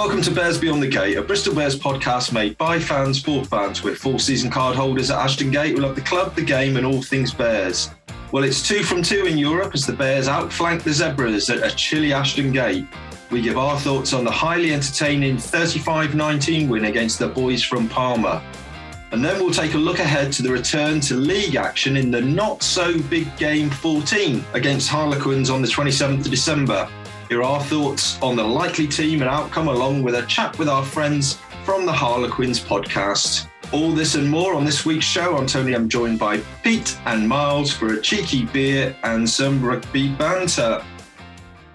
welcome to Bears Beyond the Gate, a Bristol Bears podcast made by fans for fans. We're full season card holders at Ashton Gate We love the club, the game, and all things Bears. Well, it's two from two in Europe as the Bears outflank the Zebras at a chilly Ashton Gate. We give our thoughts on the highly entertaining 35 19 win against the boys from Parma. And then we'll take a look ahead to the return to league action in the not so big game 14 against Harlequins on the 27th of December. Here are our thoughts on the likely team and outcome, along with a chat with our friends from the Harlequins podcast. All this and more on this week's show. I'm Tony. I'm joined by Pete and Miles for a cheeky beer and some rugby banter.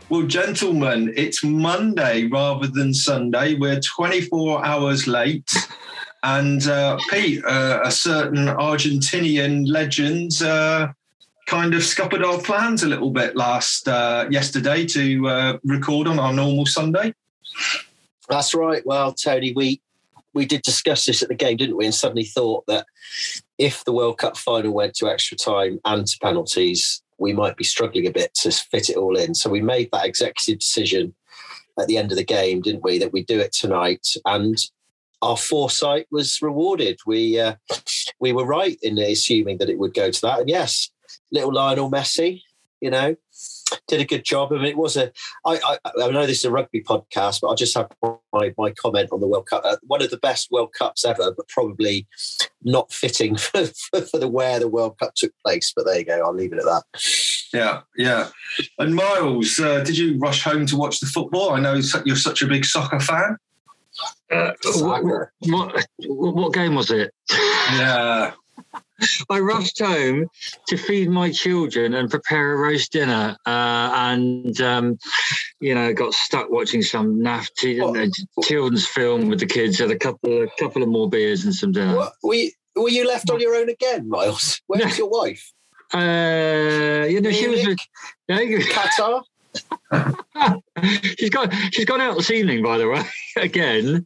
Well, gentlemen, it's Monday rather than Sunday. We're 24 hours late. And uh, Pete, uh, a certain Argentinian legend, uh, kind of scuppered our plans a little bit last uh, yesterday to uh, record on our normal Sunday. That's right. Well, Tony, we we did discuss this at the game, didn't we? And suddenly thought that if the World Cup final went to extra time and to penalties, we might be struggling a bit to fit it all in. So we made that executive decision at the end of the game, didn't we? That we do it tonight, and our foresight was rewarded. We uh, we were right in assuming that it would go to that. And yes, little Lionel Messi, you know, did a good job. I mean, it was a. I, I, I know this is a rugby podcast, but I'll just have my, my comment on the World Cup. Uh, one of the best World Cups ever, but probably not fitting for, for, for, the where the World Cup took place. But there you go. I'll leave it at that. Yeah, yeah. And Miles, uh, did you rush home to watch the football? I know you're such a big soccer fan. Uh, what, what, what, game was it? Yeah. I rushed home to feed my children and prepare a roast dinner, uh, and um, you know, got stuck watching some nasty children's film with the kids. Had a couple of couple of more beers and some dinner. What, were, you, were you left on your own again, Miles? Where's your wife? Uh, you know, she was. Yeah, Qatar. she's gone. She's gone out this evening, by the way. Again,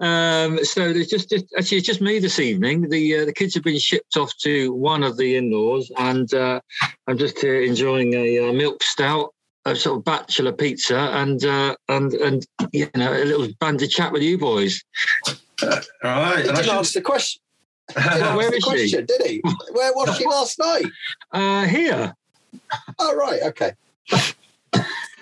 um, so there's just, just, actually it's just me this evening. The uh, the kids have been shipped off to one of the in-laws, and uh, I'm just here enjoying a uh, milk stout, a sort of bachelor pizza, and uh, and and you know a little banded chat with you boys. All right. He didn't answer the question. well, where is question, she? Did he? Where was she last night? Uh, here. Oh right, okay.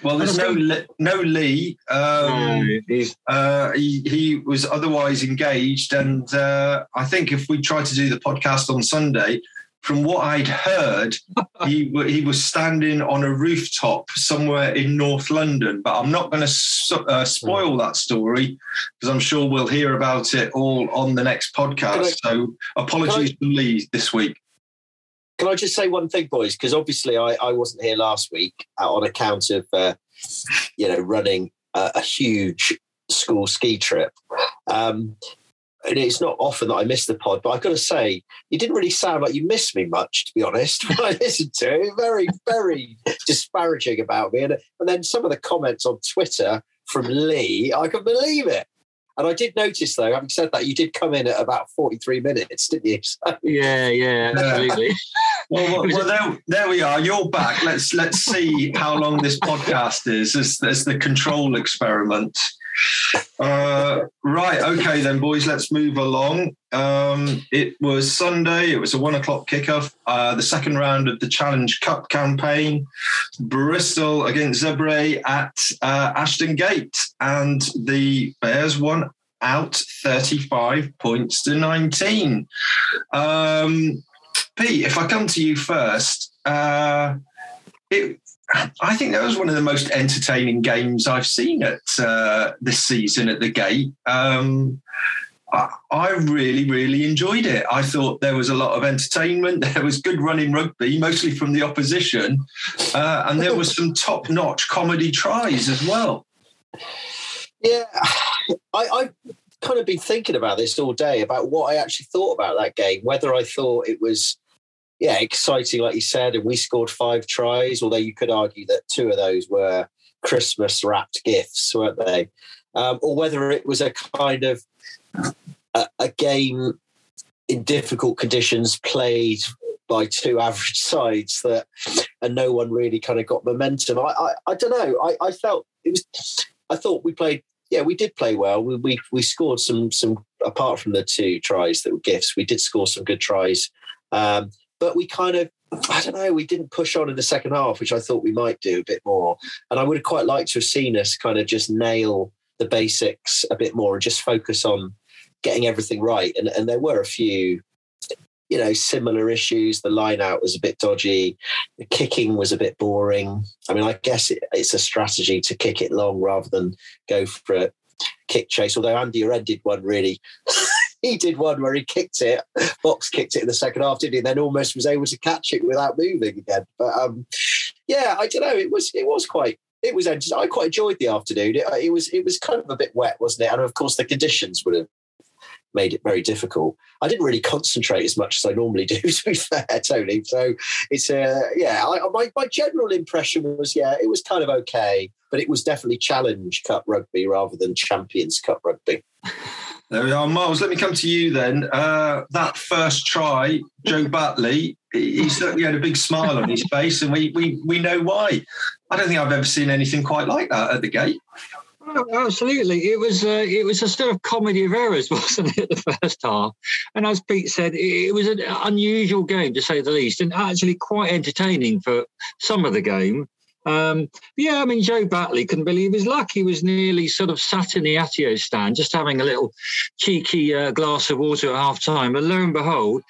Well, there's no no Lee. Um, no, uh, he he was otherwise engaged, and uh, I think if we tried to do the podcast on Sunday, from what I'd heard, he he was standing on a rooftop somewhere in North London. But I'm not going to uh, spoil that story because I'm sure we'll hear about it all on the next podcast. I, so apologies I, to Lee this week. Can I just say one thing, boys? Because obviously I, I wasn't here last week uh, on account of uh, you know running a, a, huge school ski trip. Um, and it's not often that I miss the pod, but I've got to say, you didn't really sound like you missed me much, to be honest, when I listened to it. Very, very disparaging about me. And, and then some of the comments on Twitter from Lee, I can believe it. And I did notice, though, having said that, you did come in at about 43 minutes, didn't you? So, yeah, yeah, absolutely. well, well, well there, there, we are. You're back. Let's let's see how long this podcast is as, as the control experiment. Uh, right, okay then, boys. Let's move along. Um, it was Sunday. It was a one o'clock kickoff. Uh, the second round of the Challenge Cup campaign. Bristol against Zebre at uh, Ashton Gate, and the Bears won out 35 points to 19. Um, Pete, if I come to you first, uh, it I think that was one of the most entertaining games I've seen at uh, this season at the gate. Um, I, really, really enjoyed it. I thought there was a lot of entertainment. There was good running rugby, mostly from the opposition, uh, and there was some top-notch comedy tries as well. Yeah, I, I've kind of been thinking about this all day about what I actually thought about that game. Whether I thought it was yeah, exciting, like you said. And we scored five tries, although you could argue that two of those were Christmas wrapped gifts, weren't they? Um, or whether it was a kind of a, a, game in difficult conditions played by two average sides that and no one really kind of got momentum. I I, I don't know. I, I felt it was I thought we played yeah, we did play well. We, we we scored some some apart from the two tries that were gifts. We did score some good tries, um, but we kind of I don't know. We didn't push on in the second half, which I thought we might do a bit more. And I would have quite liked to have seen us kind of just nail the basics a bit more and just focus on getting everything right. And, and there were a few, you know, similar issues. The line out was a bit dodgy. The kicking was a bit boring. I mean, I guess it, it's a strategy to kick it long rather than go for a kick chase. Although Andy Uren did one really. he did one where he kicked it, Box kicked it in the second half, didn't he? And then almost was able to catch it without moving again. But um, yeah, I don't know. It was it was quite it was I quite enjoyed the afternoon. It, it, was it was kind of a bit wet, wasn't it? And of course, the conditions would have made it very difficult. I didn't really concentrate as much as I normally do, to be fair, Tony. So it's uh, yeah. I, my my general impression was yeah, it was kind of okay, but it was definitely Challenge Cup rugby rather than Champions Cup rugby. There we are, Miles. Let me come to you then. Uh, that first try, Joe Batley, he certainly had a big smile on his face, and we we we know why. I don't think I've ever seen anything quite like that at the gate. Oh, absolutely, it was uh, it was a sort of comedy of errors, wasn't it? The first half, and as Pete said, it was an unusual game to say the least, and actually quite entertaining for some of the game. Um, yeah, I mean, Joe Batley couldn't believe his luck. He was nearly sort of sat in the Atyeo stand, just having a little cheeky uh, glass of water at half time. And lo and behold,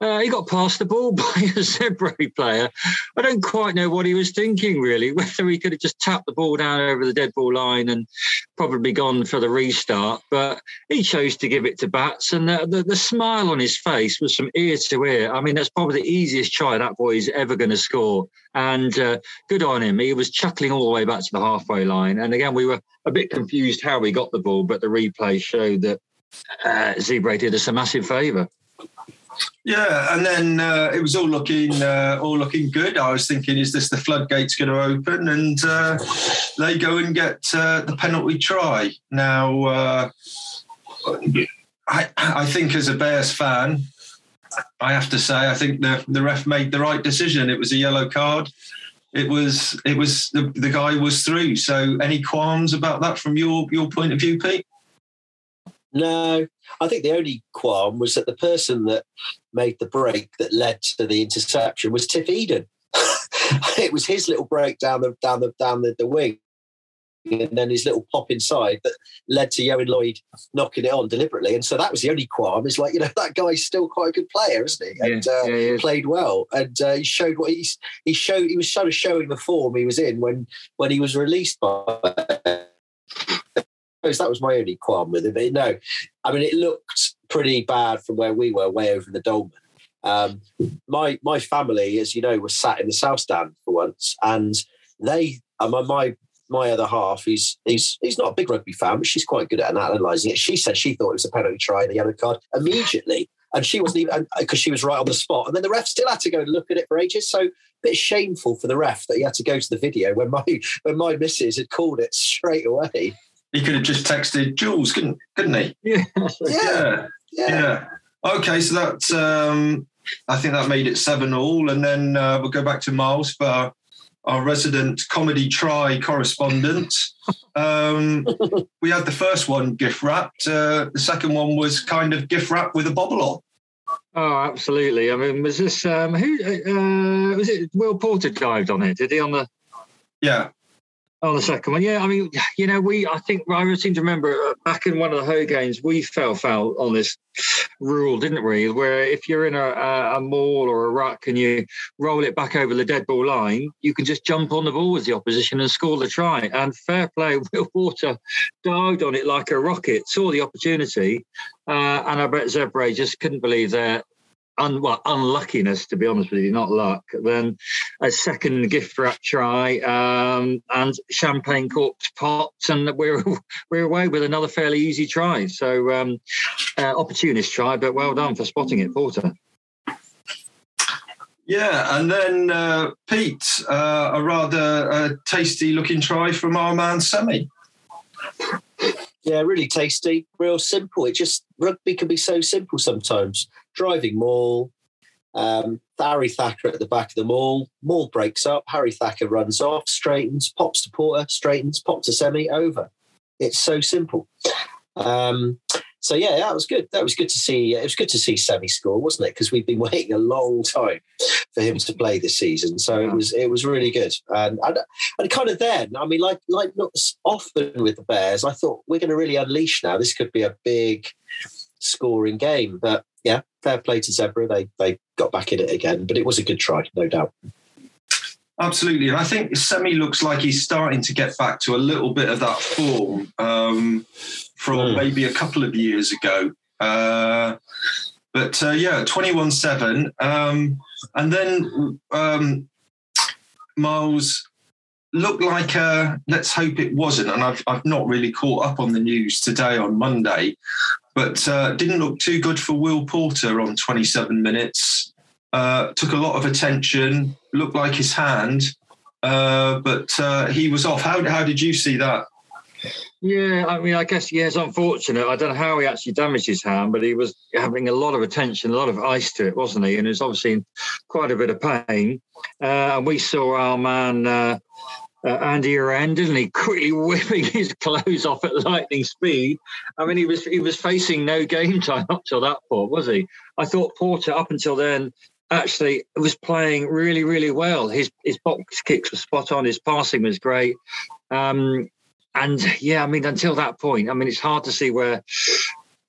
uh, he got past the ball by a Zebre player. I don't quite know what he was thinking, really, whether he could have just tapped the ball down over the dead ball line and probably gone for the restart. But he chose to give it to Bats, and the, the, the smile on his face was from ear to ear. I mean, that's probably the easiest try that boy is ever going to score. And uh, good on him. He was chuckling all the way back to the halfway line. And again, we were a bit confused how we got the ball, but the replay showed that uh, did us a massive favour. Yeah, and then uh, it was all looking uh, all looking good. I was thinking, is this the floodgates going to open? And uh, they go and get uh, the penalty try. Now, uh, I, I think as a Bears fan, I have to say, I think the the ref made the right decision. It was a yellow card. It was it was the, the guy was through. So, any qualms about that from your your point of view, Pete? No, I think the only qualm was that the person that made the break that led to the interception was Tiff Eden. it was his little break down the down the down the, the wing, and then his little pop inside that led to Ioan Lloyd knocking it on deliberately. And so that was the only qualm. Is like you know that guy's still quite a good player, isn't he? And yeah, uh, yeah, played well, and uh, he showed what he's he showed. He was sort of showing the form he was in when when he was released by that was my only qualm with it. But no, I mean, it looked pretty bad from where we were, way over in the Dolman. Um, my my family, as you know, was sat in the south stand for once, and they, uh, my my my other half, he's he's he's not a big rugby fan, but she's quite good at analysing it. She said she thought it was a penalty try, and the yellow card immediately, and she wasn't even because she was right on the spot. And then the ref still had to go and look at it for ages. So a bit shameful for the ref that he had to go to the video when my when my missus had called it straight away. He could have just texted Jules, couldn't couldn't he? Yeah. Yeah. Yeah. yeah. Okay, so that's um, I think that made it seven all, and then uh, we'll go back to Miles for our resident comedy try correspondent. Um, we had the first one gift wrapped. Uh, the second one was kind of gift wrapped with a bobble on. Oh, absolutely. I mean, was this um, who uh, was it? Will Porter dived on it? Did he on the? Yeah. Oh, the second one, yeah. I mean, you know, we I think I seem to remember uh, back in one of the Ho games we fell foul on this rule, didn't we? Where if you're in a, a, maul or a ruck and you roll it back over the dead ball line, you can just jump on the ball with the opposition and score the try. And fair play, Will Porter dived on it like a rocket, saw the opportunity, uh, and I bet Zebre just couldn't believe that un, well, unluckiness, to be honest with you, not luck. Then a second gift wrap try um, and champagne corked pots, and we're we're away with another fairly easy try. So um, uh, opportunist try, but well done for spotting it, Porter. Yeah, and then uh, Pete, uh, a rather uh, tasty looking try from our man Semi. Yeah, really tasty, real simple. It just rugby can be so simple sometimes driving maul. Um, Harry Thacker at the back of the maul. Maul breaks up. Harry Thacker runs off, straightens, pops to Porter, straightens, pops to Semi, over. It's so simple. Um, so yeah, that was good. That was good to see. It was good to see Semi score, wasn't it? Because we've been waiting a long time for him to play this season. So it was it was really good. And and, and kind of then, I mean, like like not often with the Bears, I thought we're going to really unleash now. This could be a big scoring game. But yeah, fair play to Zebra. They they got back in it again. But it was a good try, no doubt. Absolutely. And I think Semi looks like he's starting to get back to a little bit of that form um, from mm. maybe a couple of years ago. Uh, but uh, yeah, 21 7. Um, and then um, Miles looked like a, uh, let's hope it wasn't. And I've, I've not really caught up on the news today on Monday, but uh, didn't look too good for Will Porter on 27 minutes uh, took a lot of attention, looked like his hand, uh, but uh, he was off. How, how did you see that? Yeah, I mean, I guess yeah, it's unfortunate. I don't know how he actually damaged his hand, but he was having a lot of attention, a lot of ice to it, wasn't he? And he was obviously in quite a bit of pain. Uh, and we saw our man uh, Andy Uren, didn't he? Quickly whipping his clothes off at lightning speed. I mean, he was he was facing no game time up till that point, was he? I thought Porter up until then actually was playing really, really well. His his box kicks were spot on. His passing was great. Um, and yeah, I mean, until that point, I mean, it's hard to see where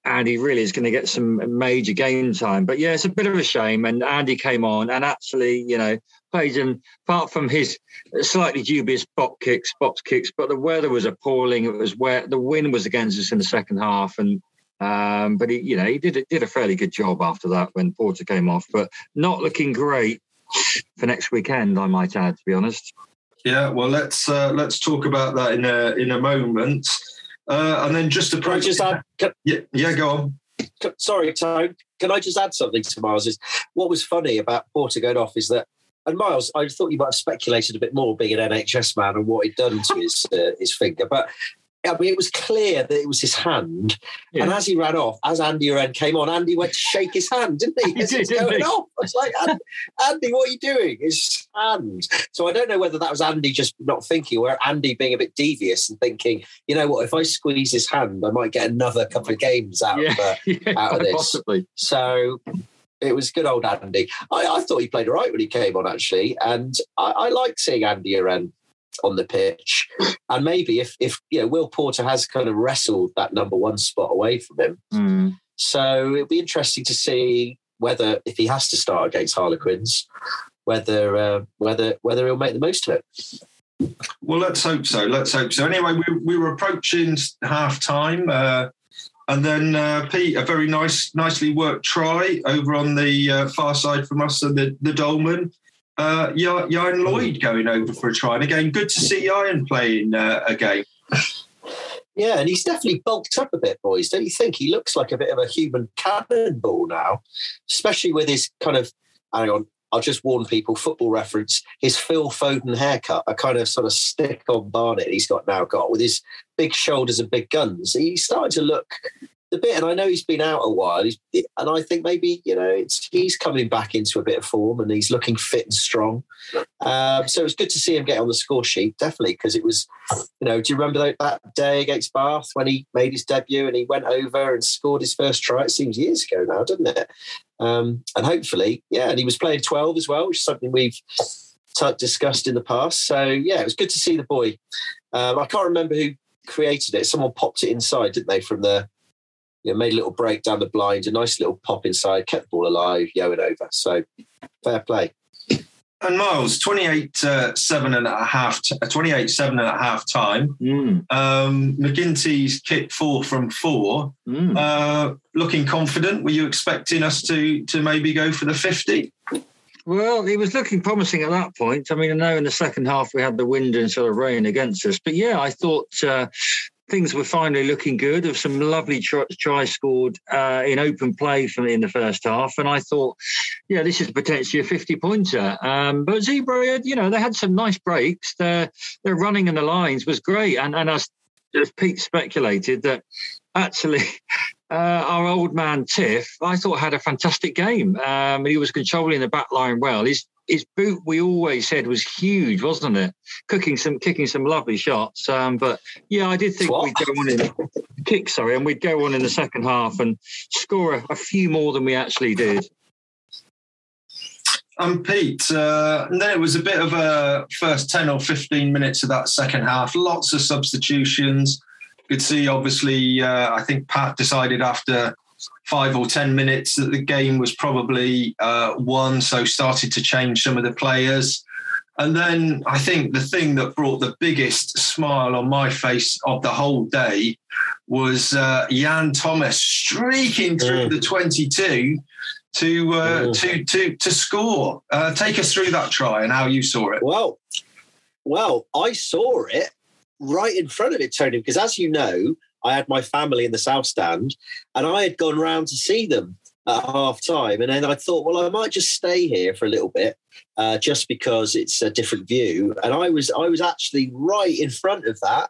Andy really is going to get some major game time. But yeah, it's a bit of a shame. And Andy came on and actually, you know, played him apart from his slightly dubious box kicks, box kicks, but the weather was appalling. It was where the wind was against us in the second half, and um, but he, you know, he did did a fairly good job after that when Porter came off, but not looking great for next weekend. I might add, to be honest. Yeah, well, let's uh, let's talk about that in a in a moment, uh, and then just to can just add, can, yeah, yeah, go on. sorry, Tone. Can I just add something to Miles? Is what was funny about Porter going off is that and Miles, I thought you might have speculated a bit more being an NHS man and what he'd done to his uh, his finger, but I mean, it was clear that it was his hand. Yeah. And as he ran off, as Andy Uren came on, Andy went to shake his hand, didn't he? As he did, going off. I was like, Andy, what are you doing? His hand. So I don't know whether that was Andy just not thinking, or Andy being a bit devious and thinking, you know what, if I squeeze his hand, I might get another couple of games out, yeah. of, uh, yeah, out of this. Possibly. So it was good old Andy. I, I, thought he played all right when he came on, actually. And I, I like seeing Andy Uren on the pitch. And maybe if if you know Will Porter has kind of wrestled that number one spot away from him. Mm. So it'll be interesting to see whether if he has to start against Harlequins, whether uh, whether whether he'll make the most of it. Well, let's hope so. Let's hope so. Anyway, we, we were approaching half time. Uh, and then uh, Pete, a very nice, nicely worked try over on the uh, far side from us and the, the Dolman uh, Ioan Lloyd going over for a try. And again, good to see Ioan playing uh, a game. Yeah, and he's definitely bulked up a bit, boys. Don't you think? He looks like a bit of a human cannonball now, especially with his kind of, hang on, I'll just warn people, football reference, his Phil Foden haircut, a kind of sort of stick on Barnet he's got now got with his big shoulders and big guns. He's starting to look the bit, and I know he's been out a while, and I think maybe you know he's coming back into a bit of form, and he's looking fit and strong. Um, so it's good to see him get on the score sheet, definitely, because it was, you know, do you remember that, that, day against Bath when he made his debut and he went over and scored his first try? It seems years ago now, doesn't it? Um, and hopefully, yeah, and he was playing twelve as well, which is something we've t- discussed in the past. So yeah, it was good to see the boy. Um, I can't remember who created it. Someone popped it inside, didn't they, from the you know, made a little break down the blind, a nice little pop inside, kept the ball alive, Ioan over. So fair play. And Miles, 28 uh, seven and a half, t- 28 seven and a half time. Mm. Um, MacGinty's kick four from four. Mm. Uh, looking confident. Were you expecting us to to maybe go for the 50? Well, he was looking promising at that point. I mean, I know in the second half we had the wind and sort of rain against us, but yeah, I thought uh, things were finally looking good. There was some lovely tries scored uh, in open play me in the first half, and I thought, yeah, this is potentially a fifty-pointer. Um, but Zebre, you know, they had some nice breaks. Their their running in the lines was great, and and as, as Pete speculated that actually. Uh, our old man Tiff, I thought had a fantastic game. Um, he was controlling the back line well. His his boot we always said was huge, wasn't it? Cooking some, kicking some lovely shots. Um, but yeah, I did think What? we'd go on in kick, sorry, and we'd go on in the second half and score a, a few more than we actually did. And Pete, uh, and then it was a bit of a first 10 or 15 minutes of that second half, lots of substitutions. You could see, obviously, uh, I think Pat decided after five or 10 minutes that the game was probably uh, won, so started to change some of the players. And then I think the thing that brought the biggest smile on my face of the whole day was uh, Yann Thomas streaking through Mm. the 22 to uh, Mm. to to to score. Uh, take us through that try and how you saw it. Well, well, I saw it right in front of it, Tony, because as you know, I had my family in the South Stand and I had gone round to see them at half time. And then I thought, well, I might just stay here for a little bit, uh, just because it's a different view. And I was I was actually right in front of that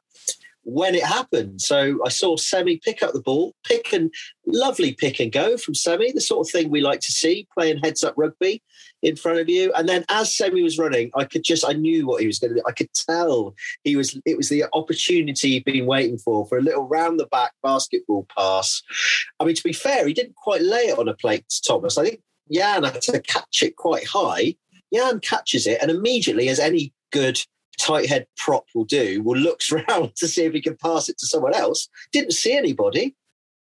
when it happened. So I saw Semi pick up the ball, pick and lovely pick and go from Semi, the sort of thing we like to see playing heads up rugby in front of you. And then as Semi was running, I could just I knew what he was going to do. I could tell he was it was the opportunity he'd been waiting for for a little round the back basketball pass. I mean, to be fair, he didn't quite lay it on a plate to Thomas. I think Yann had to catch it quite high. Yann catches it and immediately, as any good tight head prop will do, will looks round to see if he can pass it to someone else. Didn't see anybody.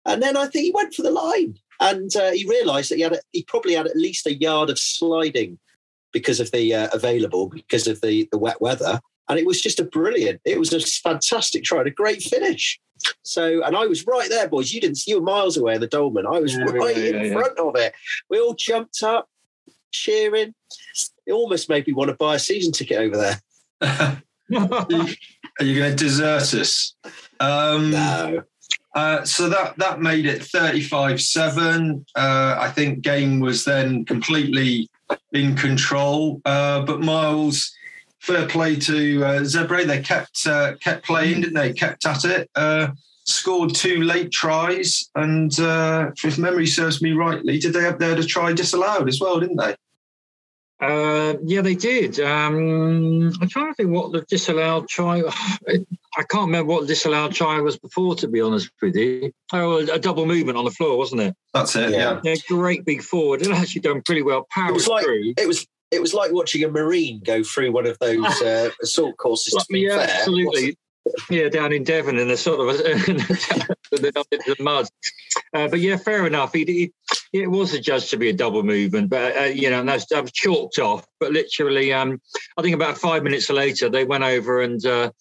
And then I think he went for the line and uh, he realised that he had a, he probably had at least a yard of sliding because of the uh, available because of the the wet weather. And it was just a brilliant. It was a fantastic try, and a great finish. So, and I was right there, boys. You didn't. You were miles away in the Dolman. I was Yeah, right yeah, in yeah. front of it. We all jumped up, cheering. It almost made me want to buy a season ticket over there. Are you going to desert us? Um, No, Uh, so that that made it 35-7. Uh, I think game was then completely in control. Uh, but Miles, fair play to uh, Zebre. They kept uh, kept playing, didn't they? Kept at it. Scored two late tries, and if memory serves me rightly, did they have they had try disallowed as well, didn't they? Uh, yeah, they did. Um, I'm trying to think what the disallowed try. I can't remember what the disallowed try was before, to be honest with you. Oh, a double movement on the floor, wasn't it? That's it. Yeah. Yeah. Yeah, great big forward. It actually done pretty well. It was like- through. it was. It was like watching a marine go through one of those uh, assault courses. To be yeah, fair, absolutely. Yeah, down in Devon in the sort of the, the mud. Uh, but yeah, fair enough. He, he, it was adjudged to be a double movement, but uh, you know, and that's that was chalked off. But literally, um, I think about five minutes later, they went over and. Uh,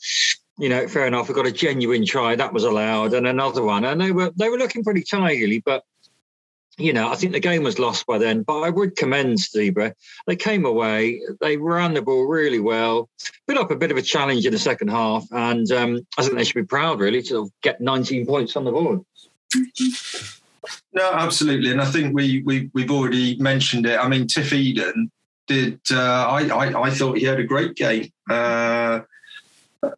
you know, fair enough. We got a genuine try that was allowed, and another one, and they were they were looking pretty tidily. But you know, I think the game was lost by then. But I would commend Zebra. They came away, they ran the ball really well, put up a bit of a challenge in the second half, and um, I think they should be proud really to get 19 points on the board. No, absolutely, and I think we we we've already mentioned it. I mean, Tiff Eden did. Uh, I, I I thought he had a great game. Uh,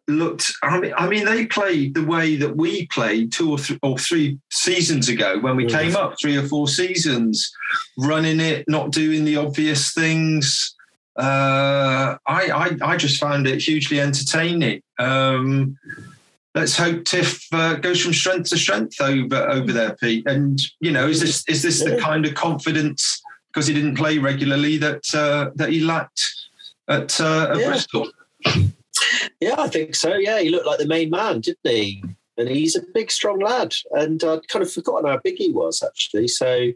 looked. I mean, I mean, they played the way that we played two or, th- or three seasons ago when we Mhm. came up, three or four seasons, running it, not doing the obvious things. Uh, I, I I just found it hugely entertaining. Um, let's hope Tiff uh, goes from strength to strength over over there, Pete. And you know, is this is this the kind of confidence because he didn't play regularly that uh, that he lacked at, uh, at Yeah. Bristol? Yeah, I think so. Yeah, he looked like the main man, didn't he? And he's a big, strong lad. And I'd kind of forgotten how big he was, actually. So,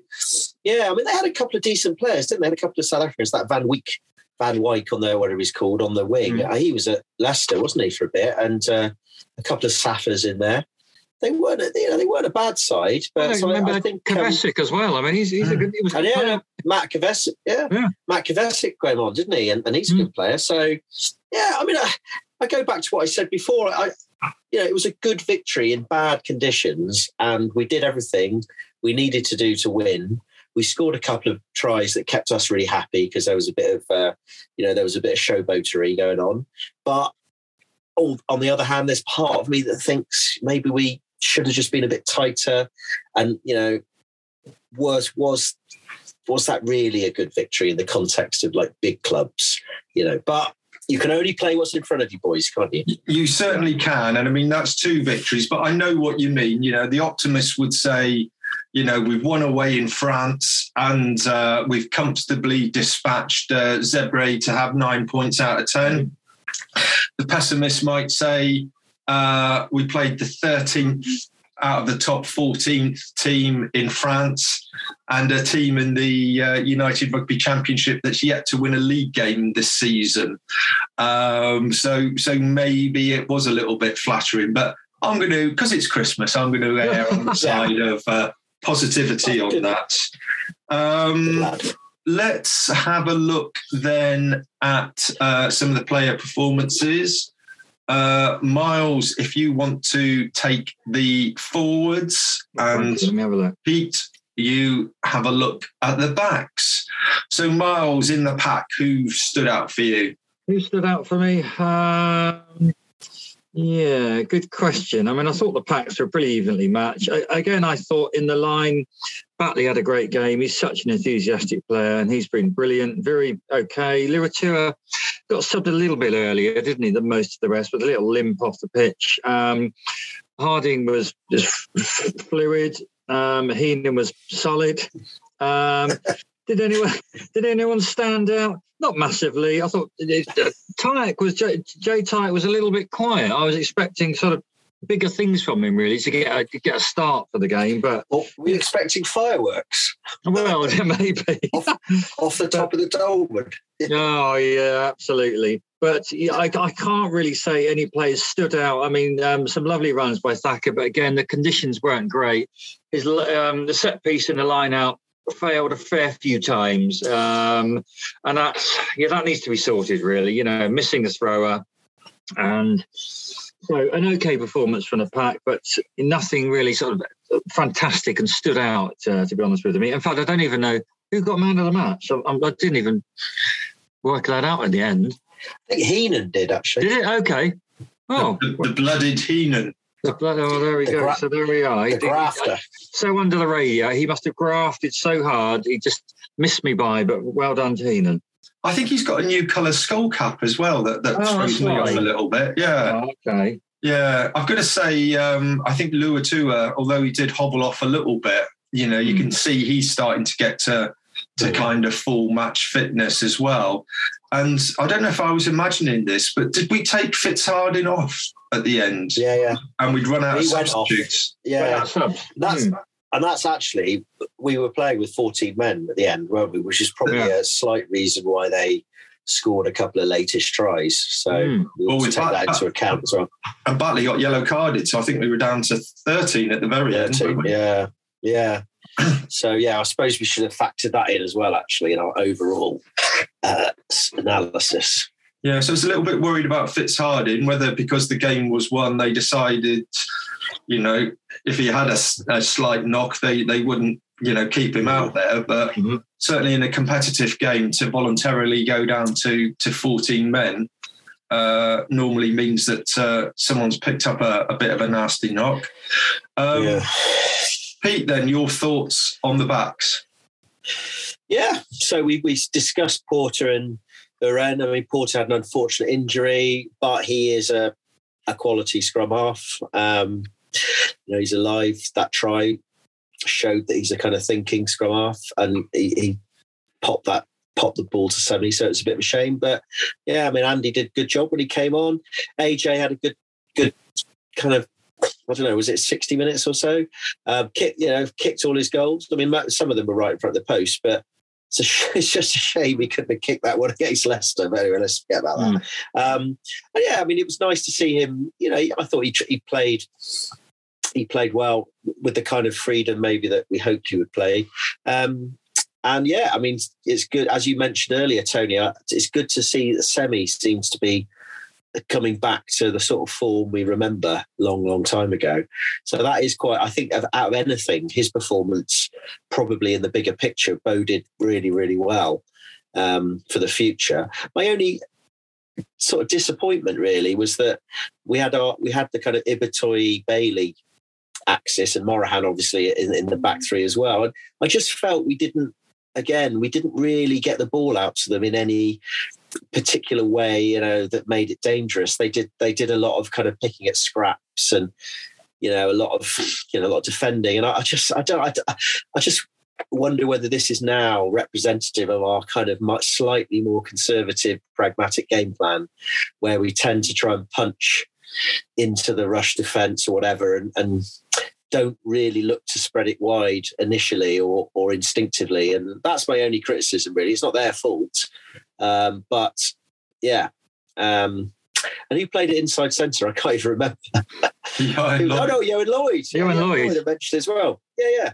yeah, I mean, they had a couple of decent players, didn't they? They had a couple of South Africans, that Van Wyk, Van Wyk on the, whatever he's called, on the wing. Mm. Uh, He was at Leicester, wasn't he, for a bit? And uh, a couple of Saffers in there. They weren't, you know, they weren't a bad side, but I so remember I think um, as well. I mean, he's, he's a good. He was and yeah. Matt Kovacic, yeah. Yeah. Matt Kovacic came on, didn't he? And, and he's a Mm. good player. So, yeah, I mean, I, I go back to what I said before. I, you know, it was a good victory in bad conditions, and we did everything we needed to do to win. We scored a couple of tries that kept us really happy because there was a bit of, uh, you know, there was a bit of showboatery going on. But on, on the other hand, there's part of me that thinks maybe we should have just been a bit tighter, and you know, was was was that really a good victory in the context of like big clubs? You know, but you can only play what's in front of you, boys, can't you? You certainly can. And I mean, that's two victories, but I know what you mean. You know, the optimist would say, you know, we've won away in France and uh, we've comfortably dispatched uh, Zebre to have nine points out of 10. The pessimist might say, uh, we played the 13th out of the top 14th team in France and a team in the uh, United Rugby Championship that's yet to win a league game this season. Um, so, so maybe it was a little bit flattering, but I'm going to, because it's Christmas, I'm going to err on the side of uh, positivity on that. Um, let's have a look then at uh, some of the player performances. Uh, Miles, if you want to take the forwards, and Pete, you have a look at the backs. So, Miles in the pack, who stood out for you? Who stood out for me? Um, yeah, good question. I mean, I thought the packs were pretty evenly matched. I, again, I thought in the line, Batley had a great game. He's such an enthusiastic player and he's been brilliant, very okay. Luatua got subbed a little bit earlier, didn't he, than most of the rest, with a little limp off the pitch. Um, Harding was just fluid. Um, Heenan was solid. Um, did anyone did anyone stand out? Not massively. I thought uh, Tyke was Jay, Jay Tyke was a little bit quiet. I was expecting sort of bigger things from him really to get a, to get a start for the game. But well, we expecting fireworks. Well, maybe off, off, the top of the Dolman. oh yeah, absolutely. But I, I can't really say any players stood out. I mean, um, some lovely runs by Thacker, but again, the conditions weren't great. His um, the set piece in the line out failed a fair few times, um, and that's yeah, that needs to be sorted. Really, you know, missing the thrower, and so an okay performance from the pack, but nothing really sort of fantastic and stood out. Uh, to be honest with me, in fact, I don't even know who got man of the match. I, I didn't even work that out at the end. I think Heenan did actually. Did it? Okay. Oh, the, the blooded Heenan. The blood, oh, there we the go. Gra- so there we are. The grafter. So under the radio, he must have grafted so hard. He just missed me by, but well done to Heenan. I think he's got a new colour skull cap as well that, that oh, throws me off a little bit. Yeah. Oh, okay. Yeah, I've got to say, um, I think Luatua, although he did hobble off a little bit, you know, you mm. can see he's starting to get to to yeah. kind of full match fitness as well. And I don't know if I was imagining this, but did we take Fitz Harding off at the end? Yeah, yeah. And we'd run out he of substitutes. Yeah, that's mm. and that's actually we were playing with 14 men at the end, weren't we? Which is probably yeah. a slight reason why they scored a couple of latest tries. So mm. we will take that into account as well. And Batley got yellow carded, so I think we were down to 13 at the very 13, end. Yeah, yeah. so yeah, I suppose we should have factored that in as well, actually, in our overall uh, analysis. Yeah, so it's a little bit worried about Fitz Harding, whether because the game was won, they decided, you know, if he had a, a slight knock, they they wouldn't, you know, keep him out there. But mm-hmm. certainly in a competitive game, to voluntarily go down to to 14 men uh, normally means that uh, someone's picked up a, a, bit of a nasty knock. Um, yeah. Pete, then your thoughts on the backs? Yeah, so we we discussed Porter and Uren. I mean, Porter had an unfortunate injury, but he is a a quality scrum half. Um, you know, he's alive. That try showed that he's a kind of thinking scrum half, and he, he popped that popped the ball to Sonny, so it's a bit of a shame. But yeah, I mean, Andy did a good job when he came on. AJ had a good good kind of I don't know, was it 60 minutes or so? Um, kicked, you know, kicked all his goals. I mean, some of them were right in front of the post, but it's, a, it's just a shame he couldn't have kicked that one against Leicester. But anyway, let's forget about that. Mm. Um, yeah, I mean, it was nice to see him. You know, I thought he, he played he played well with the kind of freedom maybe that we hoped he would play. Um, and yeah, I mean, it's good as you mentioned earlier, Tony. Uh, it's good to see that Semi seems to be coming back to the sort of form we remember long, long time ago. So that is quite, I think, out of anything, his performance probably in the bigger picture boded really, really well um, for the future. My only sort of disappointment really was that we had our we had the kind of Ibitoye Bailey axis and Morahan obviously in, in the back three as well. And I just felt we didn't again, we didn't really get the ball out to them in any particular way, you know, that made it dangerous. They did they did a lot of kind of picking at scraps and you know a lot of you know a lot of defending. And I, I just I don't I, I just wonder whether this is now representative of our kind of much slightly more conservative, pragmatic game plan, where we tend to try and punch into the rush defence or whatever, and, and don't really look to spread it wide initially or or instinctively. And that's my only criticism. Really, it's not their fault, um, but yeah. Um, and who played it inside centre? I can't even remember. Ioan oh Lloyd. no, Ioan Lloyd. Ioan Yeah, Lloyd. I mentioned as well. Yeah, yeah.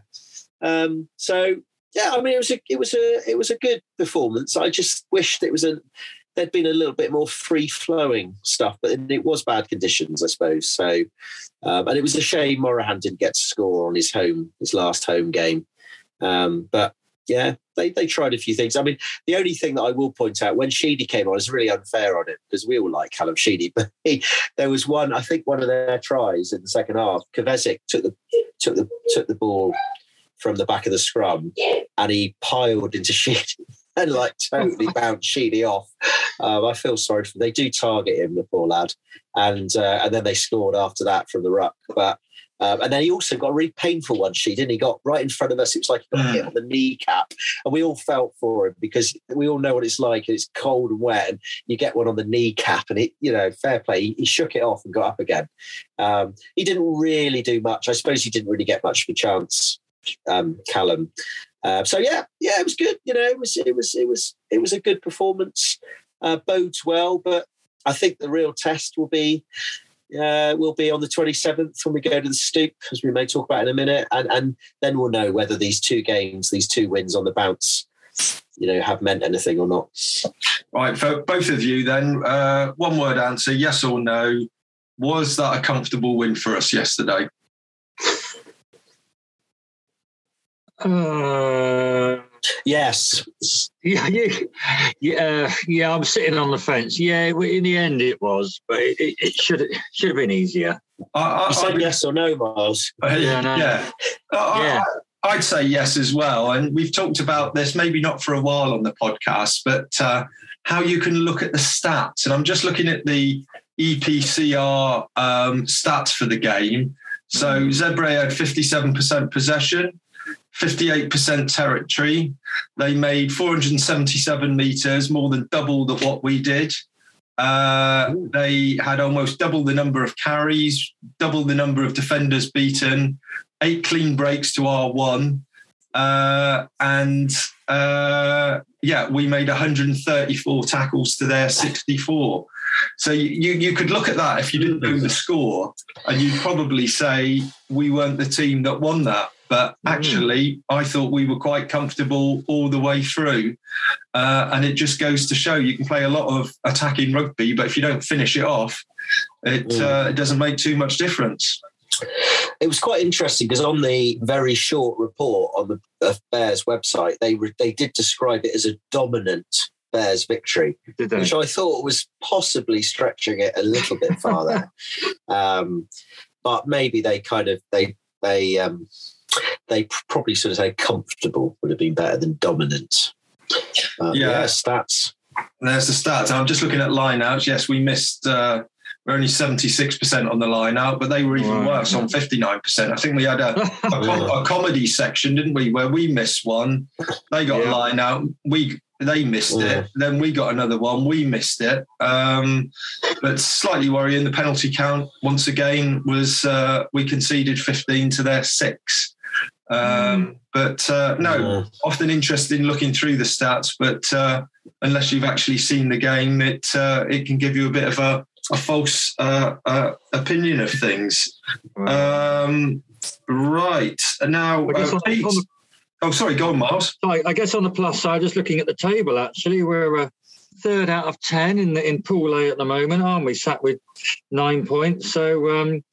Um, so yeah, I mean, it was a it was a it was a good performance. I just wished it was a there'd been a little bit more free flowing stuff, but it was bad conditions, I suppose. So, um, and it was a shame Morahan didn't get to score on his home his last home game. Um, but yeah, they they tried a few things. I mean, the only thing that I will point out when Sheedy came on is really unfair on him because we all like Callum Sheedy, but he, there was one I think one of their tries in the second half. Kovacic took the took the took the ball from the back of the scrum and he piled into Sheedy and like totally bounced Sheedy off. Um, I feel sorry for they do target him, the poor lad, and uh, and then they scored after that from the ruck, but. Um, and then he also got a really painful one, she didn't he? Got right in front of us. It was like he got Mm. hit on the kneecap, and we all felt for him because we all know what it's like. It's cold and wet, and you get one on the kneecap, and it, you know, fair play. He, he shook it off and got up again. Um, he didn't really do much. I suppose he didn't really get much of a chance, um, Callum. Uh, so yeah, yeah, it was good. You know, it was it was it was it was a good performance. Uh, bodes well, but I think the real test will be uh, will be on the 27th when we go to the Stoop, as we may talk about in a minute, and and then we'll know whether these two games, these two wins on the bounce, you know, have meant anything or not. Right, for both of you, then, uh, one word answer yes or no. Was that a comfortable win for us yesterday? Uh, Yes, yeah, yeah, yeah, yeah. I'm sitting on the fence. Yeah, in the end it was, but it, it, it should should have been easier. I, I, you said I- yes or no, Miles. Uh, Yeah, no. yeah. Uh, Yeah. I, would say yes as well. And we've talked about this, maybe not for a while on the podcast, but uh, how you can look at the stats. And I'm just looking at the EPCR um, stats for the game. So Zebre had 57% possession, 58% territory. They made 477 meters, more than double the, what we did. Uh, they had almost double the number of carries, double the number of defenders beaten, eight clean breaks to our one. Uh, and uh, yeah, we made 134 tackles to their 64. So you you could look at that if you didn't know the score, and you'd probably say we weren't the team that won that. But actually, I thought we were quite comfortable all the way through. Uh, and it just goes to show you can play a lot of attacking rugby, but if you don't finish it off, it, Mm. uh, it doesn't make too much difference. It was quite interesting because on the very short report on the uh, Bears website, they re- they did describe it as a dominant Bears victory, which I thought was possibly stretching it a little bit farther. um, but maybe they kind of they they um, they probably sort of say comfortable would have been better than dominant. Um, Yeah. yeah, stats. There's the stats. I'm just looking at lineouts. Yes, we missed. Uh, we're only 76% on the line out, but they were even Right. worse on 59%. I think we had a, a, com- a comedy section, didn't we, where we missed one. They got Yeah. a line out. We they missed Yeah. it. Then we got another one. We missed it. Um, but slightly worrying. The penalty count once again was uh, we conceded 15 to their six. Um, But uh, no, often in looking through the stats, but uh, unless you've actually seen the game, it uh, it can give you a bit of a, a false uh, uh, opinion of things. Um, right now, uh, Pete- the, oh sorry, go on, Miles. sorry, I guess on the plus side, just looking at the table, actually, we're third out of ten in the in Pool A at the moment, aren't we? Sat with nine points. So um,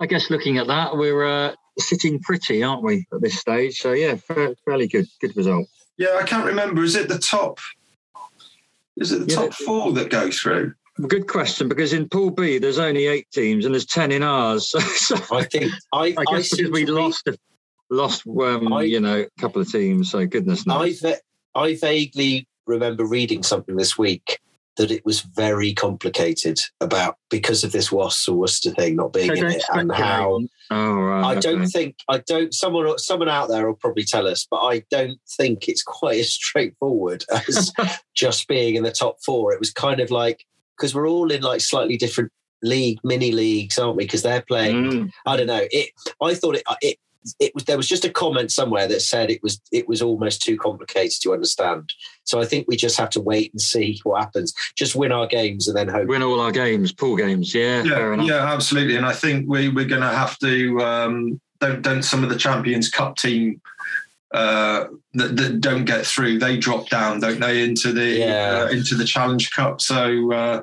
I guess looking at that, we're uh, sitting pretty, aren't we, at this stage? So yeah, fa- fairly good, good result. Yeah, I can't remember. Is it the top? Is it the Yeah. top four that go through? Good question, because in Pool B there's only eight teams and there's ten in ours. So, so I think I, I guess seem because we lost, a, lost, um, I- you know, a couple of teams. So goodness knows. I ve- I vaguely remember reading something this week that it was very complicated about because of this Wasps or Worcester thing not being So in it and how Oh, right. I don't think I don't someone someone out there will probably tell us, but I don't think it's quite as straightforward as just being in the top four. It was kind of like because we're all in like slightly different league mini leagues, aren't we? Because they're playing. Mm. I don't know. It. I thought it. It. It was there was just a comment somewhere that said it was it was almost too complicated to understand. So I think we just have to wait and see what happens. Just win our games and then hope. Win all our games, pool games. Yeah, fair Yeah, enough. yeah, absolutely. And I think we we're going to have to um, don't don't some of the Champions Cup team uh, that, that don't get through they drop down, don't they, into the Yeah. uh, into the Challenge Cup. So uh,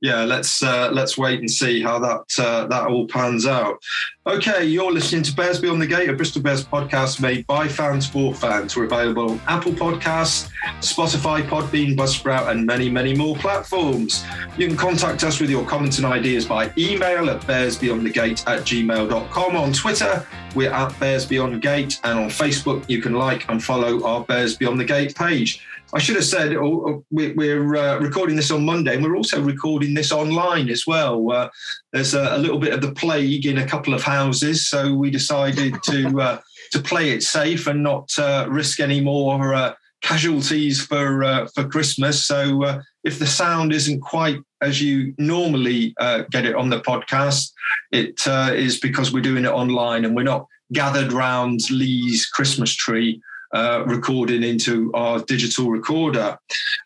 yeah, let's uh, let's wait and see how that uh, that all pans out. Okay, you're listening to Bears Beyond the Gate, a Bristol Bears podcast made by fans for fans. We're available on Apple Podcasts, Spotify, Podbean, Buzzsprout, and many, many more platforms. You can contact us with your comments and ideas by email at bearsbeyondthegate at gmail.com. On Twitter, we're at Bears Beyond Gate, and on Facebook, you can like and follow our Bears Beyond the Gate page. I should have said oh, oh, we- we're uh, recording this on Monday, and we're also recording this online as well. Uh, there's a, a little bit of the plague in a couple of houses, so we decided to uh, to play it safe and not uh, risk any more uh, casualties for uh, for Christmas. So uh, if the sound isn't quite as you normally uh, get it on the podcast, it uh, is because we're doing it online and we're not gathered round Lee's Christmas tree. Uh, recording into our digital recorder.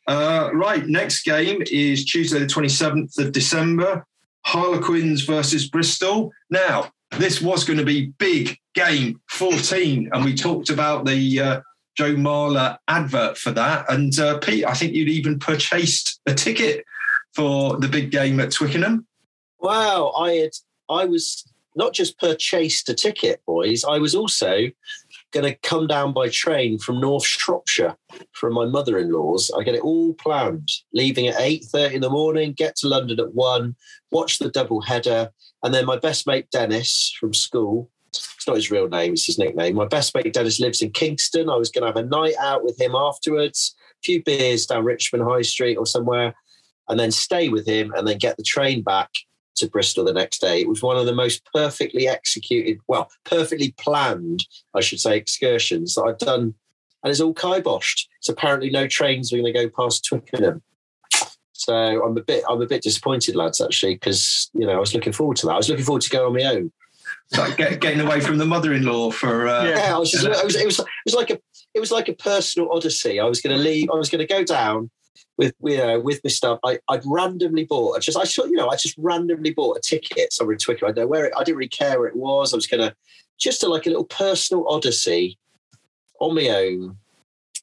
Uh, right, next game is Tuesday, the 27th of December. Harlequins versus Bristol. Now, this was going to be big game 14, and we talked about the uh, Joe Marler advert for that. And uh, Pete, I think you'd even purchased a ticket for the big game at Twickenham. Wow, I had I was not just purchased a ticket, boys. I was also going to come down by train from North Shropshire from my mother-in-law's. I get it all planned. Leaving at eight thirty in the morning, get to London at one, watch the double header, and then my best mate Dennis from school. It's not his real name; it's his nickname. My best mate Dennis lives in Kingston. I was going to have a night out with him afterwards, a few beers down Richmond High Street or somewhere, and then stay with him, and then get the train back to Bristol the next day. It was one of the most perfectly executed, well, perfectly planned, I should say, excursions that I've done. And it's all kiboshed. So apparently no trains are going to go past Twickenham. So I'm a bit, I'm a bit disappointed, lads, actually, because you know I was looking forward to that. I was looking forward to going on my own. It's like get, getting away from the mother-in-law for. Uh, Yeah. Yeah, I was just, it was, it was, it was like a, it was like a personal odyssey. I was going to leave. I was going to go down with, you know, with my stuff. I, I'd randomly bought. I just, I saw, you know, I just randomly bought a ticket somewhere in Twickenham. I don't know where it. I didn't really care where it was. I was going to just a, like a little personal odyssey on my own.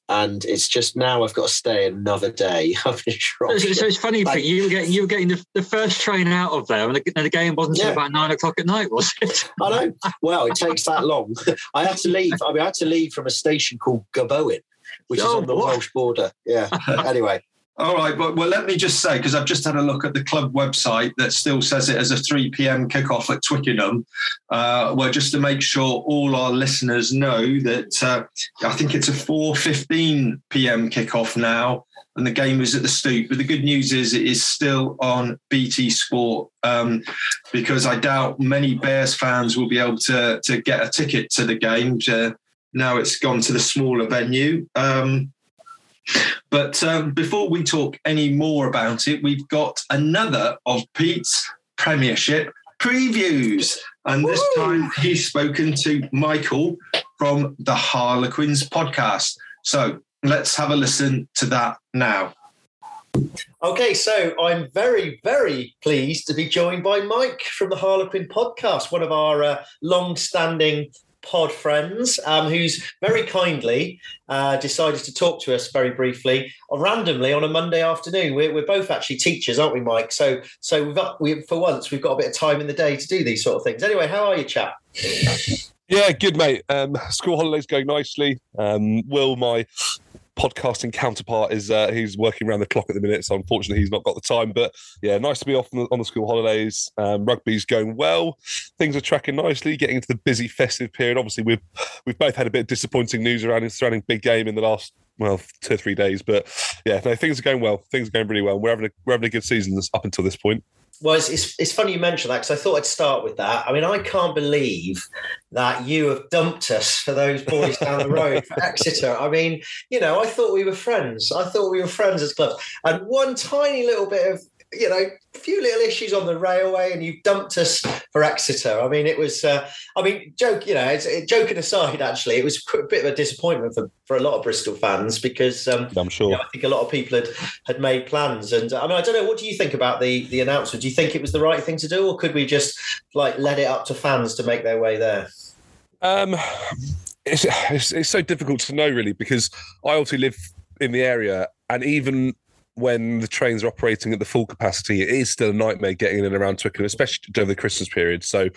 And it's just now I've got to stay another day up in So, so it's funny, Like- you were getting you were getting the, the first train out of there, and the, and the game wasn't until about nine o'clock at night, was it? I know. Well, it takes that long. I had to leave. I mean, I had to leave from a station called Gobowen, which is Oh, on the what? Welsh border. Yeah. anyway, All right, but well, let me just say because I've just had a look at the club website that still says it as a 3 p.m. kickoff at Twickenham. Uh, well, just to make sure all our listeners know that uh, I think it's a 4:15 p.m. kickoff now, and the game is at the Stoop. But the good news is it is still on BT Sport um, because I doubt many Bears fans will be able to to get a ticket to the game. Uh, now it's gone to the smaller venue. Um, but um, before we talk any more about it, we've got another of Pete's Premiership previews. And this Woo! time he's spoken to Michael from the Harlequins podcast. So let's have a listen to that now. Okay, so I'm very, very pleased to be joined by Mike from the Harlequin podcast, one of our uh, long standing pod friends, um, who's very kindly uh, decided to talk to us very briefly or randomly on a Monday afternoon. We're, we're both actually teachers, aren't we, Mike? So, so we've got, we, for once, we've got a bit of time in the day to do these sort of things. Anyway, how are you, chap? Yeah, good mate. Um, school holidays going nicely. Um, Will, my podcasting counterpart, is uh, he's working around the clock at the minute, so unfortunately he's not got the time. But yeah, nice to be off on the, on the school holidays. Um, rugby's going well. Things are tracking nicely. Getting into the busy festive period. Obviously, we've we've both had a bit of disappointing news around surrounding big game in the last well two or three days. But yeah, no, things are going well. Things are going really well. We're having a we're having a good season up until this point. Well, it's, it's, it's funny you mention that because I thought I'd start with that. I mean, I can't believe that you have dumped us for those boys down the road for Exeter. I mean, you know, I thought we were friends. I thought we were friends as clubs. And one tiny little bit of you know, a few little issues on the railway, and you've dumped us for Exeter. I mean, it was, uh, I mean, joke, you know, it's, it, joking aside, actually, it was a bit of a disappointment for, for a lot of Bristol fans because um, I'm sure you know, I think a lot of people had had made plans, and I mean, I don't know, what do you think about the the announcement? Do you think it was the right thing to do, or could we just like let it up to fans to make their way there? Um, it's, it's, it's so difficult to know, really, because I also live in the area, and even when the trains are operating at the full capacity, it is still a nightmare getting in and around Twickenham, especially during the Christmas period. So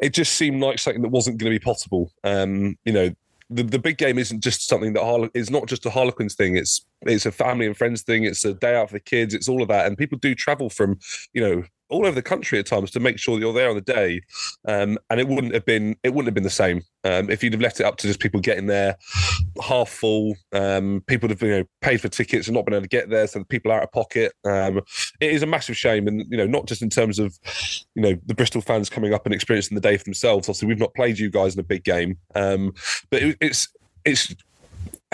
it just seemed like something that wasn't going to be possible. Um, you know, the, the big game isn't just something that Harle- is not just a Harlequins thing. It's it's a family and friends thing. It's a day out for the kids. It's all of that, and people do travel from you know all over the country at times to make sure you're there on the day. Um, and it wouldn't have been it wouldn't have been the same um, if you'd have left it up to just people getting there half full. Um, people have you know paid for tickets and not been able to get there, so the people out of pocket. Um, it is a massive shame, and you know not just in terms of you know the Bristol fans coming up and experiencing the day for themselves. Obviously, we've not played you guys in a big game, um, but it, it's it's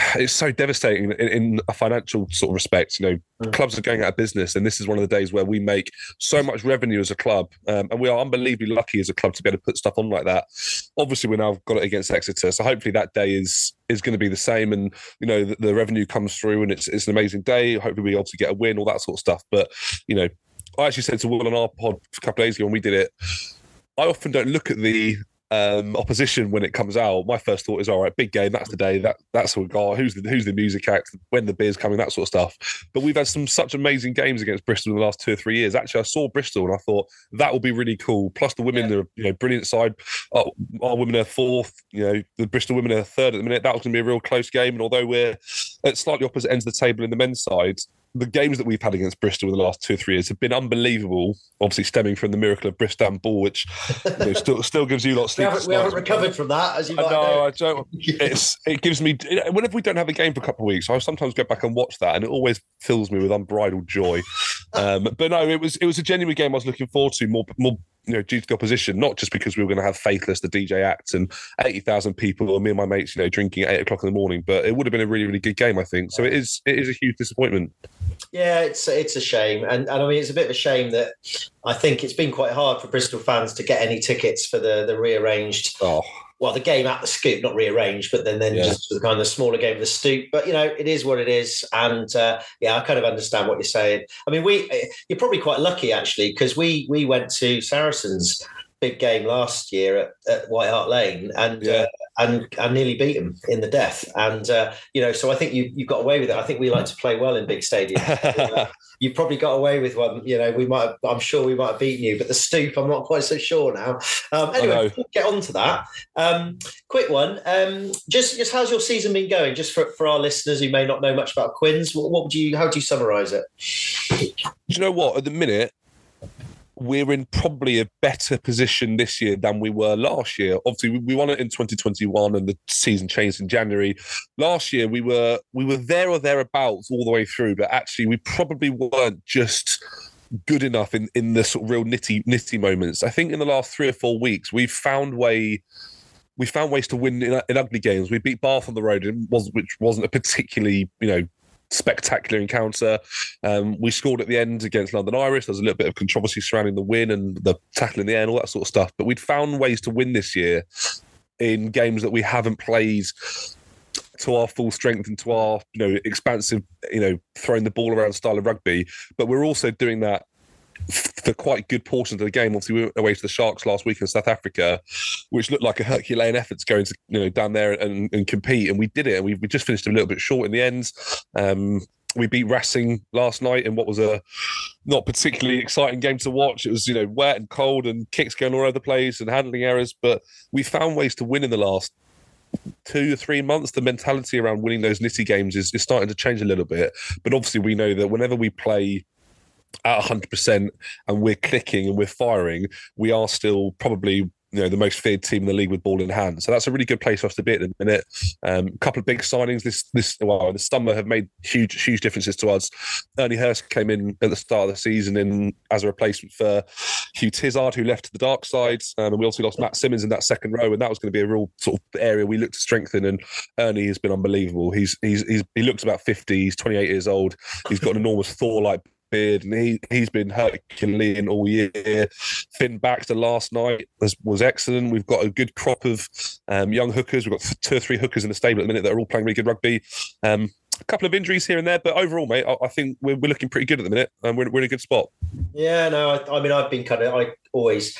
it's so devastating in, in, a financial sort of respect. You know, mm. clubs are going out of business, and this is one of the days where we make so much revenue as a club, um, and we are unbelievably lucky as a club to be able to put stuff on like that. Obviously, we now got it against Exeter, so hopefully that day is is going to be the same, and you know the, the revenue comes through, and it's it's an amazing day. Hopefully, we obviously get a win, all that sort of stuff. But you know, I actually said to Will on our pod a couple of days ago when we did it. I often don't look at the um, opposition when it comes out, my first thought is, all right, big game. That's the day. That that's what got. Who's the who's the music act? When the beer's coming? That sort of stuff. But we've had some such amazing games against Bristol in the last two or three years. Actually, I saw Bristol and I thought that will be really cool. Plus the women, yeah. are you know brilliant side. Our, our, women are fourth. You know the Bristol women are third at the minute. That was going to be a real close game. And although we're at slightly opposite ends of the table in the men's side, the games that we've had against Bristol in the last two or three years have been unbelievable. Obviously, stemming from the miracle of Bristol ball, which you know, still still gives you lots. we, haven't, we haven't recovered from that, as you might know. know. I don't. It's it gives me whenever we don't have a game for a couple of weeks, I sometimes go back and watch that, and it always fills me with unbridled joy. Um, but no, it was it was a genuine game I was looking forward to more more you know, due to the opposition, not just because we were going to have Faithless, the DJ act, and 80,000 people, or me and my mates, you know, drinking at eight o'clock in the morning. But it would have been a really, really good game, I think. So it is, it is a huge disappointment. Yeah, it's it's a shame, and and I mean it's a bit of a shame that I think it's been quite hard for Bristol fans to get any tickets for the the rearranged. Oh well, the game at the Stoop, not rearranged, but then then yeah. just the kind of smaller game of the Stoop. But you know, it is what it is, and uh, yeah, I kind of understand what you're saying. I mean, we you're probably quite lucky actually because we we went to Saracens big game last year at, at White Hart Lane, and yeah. uh, and and nearly beat them in the death. And uh, you know, so I think you you got away with it. I think we like to play well in big stadiums. you probably got away with one. You know, we might. Have, I'm sure we might have beaten you, but the stoop, I'm not quite so sure now. Um, anyway, we'll get on to that. Um, quick one. Um, just, just how's your season been going? Just for, for our listeners who may not know much about Quins, what, what would you? How do you summarise it? Do you know what? At the minute, we're in probably a better position this year than we were last year. Obviously, we won it in 2021, and the season changed in January. Last year, we were we were there or thereabouts all the way through, but actually, we probably weren't just good enough in in the sort of real nitty nitty moments. I think in the last three or four weeks, we've found way we found ways to win in, in, ugly games. We beat Bath on the road, which wasn't a particularly you know spectacular encounter. Um, we scored at the end against London Irish. There's a little bit of controversy surrounding the win and the tackle in the air and all that sort of stuff. But we'd found ways to win this year in games that we haven't played to our full strength and to our you know expansive you know throwing the ball around style of rugby. But we're also doing that for quite good portions of the game. Obviously, we went away to the Sharks last week in South Africa, which looked like a Herculean effort to go into you know down there and, and compete, and we did it. And we, we just finished a little bit short in the end. Um, we beat Racing last night in what was a not particularly exciting game to watch. It was you know wet and cold and kicks going all over the place and handling errors, but we found ways to win in the last two or three months, the mentality around winning those nitty games is, is starting to change a little bit. But obviously, we know that whenever we play at 100% and we're clicking and we're firing, we are still probably you know the most feared team in the league with ball in hand. So that's a really good place for us to be at the minute. Um, a couple of big signings this this well the summer have made huge huge differences to us. Irne Herbst came in at the start of the season in as a replacement for Hugh Tizard, who left to the dark side, um, and we also lost Matt Symons in that second row, and that was going to be a real sort of area we looked to strengthen. And Ernie has been unbelievable. He's he's, he's he looks about fifty. He's twenty eight years old. He's got an enormous Thor like beard, and he he's been Herculean all year. Fin Baxter last night was, was excellent. We've got a good crop of um, young hookers. We've got two or three hookers in the stable at the minute that are all playing really good rugby. Um, a couple of injuries here and there, but overall, mate, I, I think we're, we're, looking pretty good at the minute, and we're, we're in a good spot. Yeah, no, I, I mean, I've been kind of, I always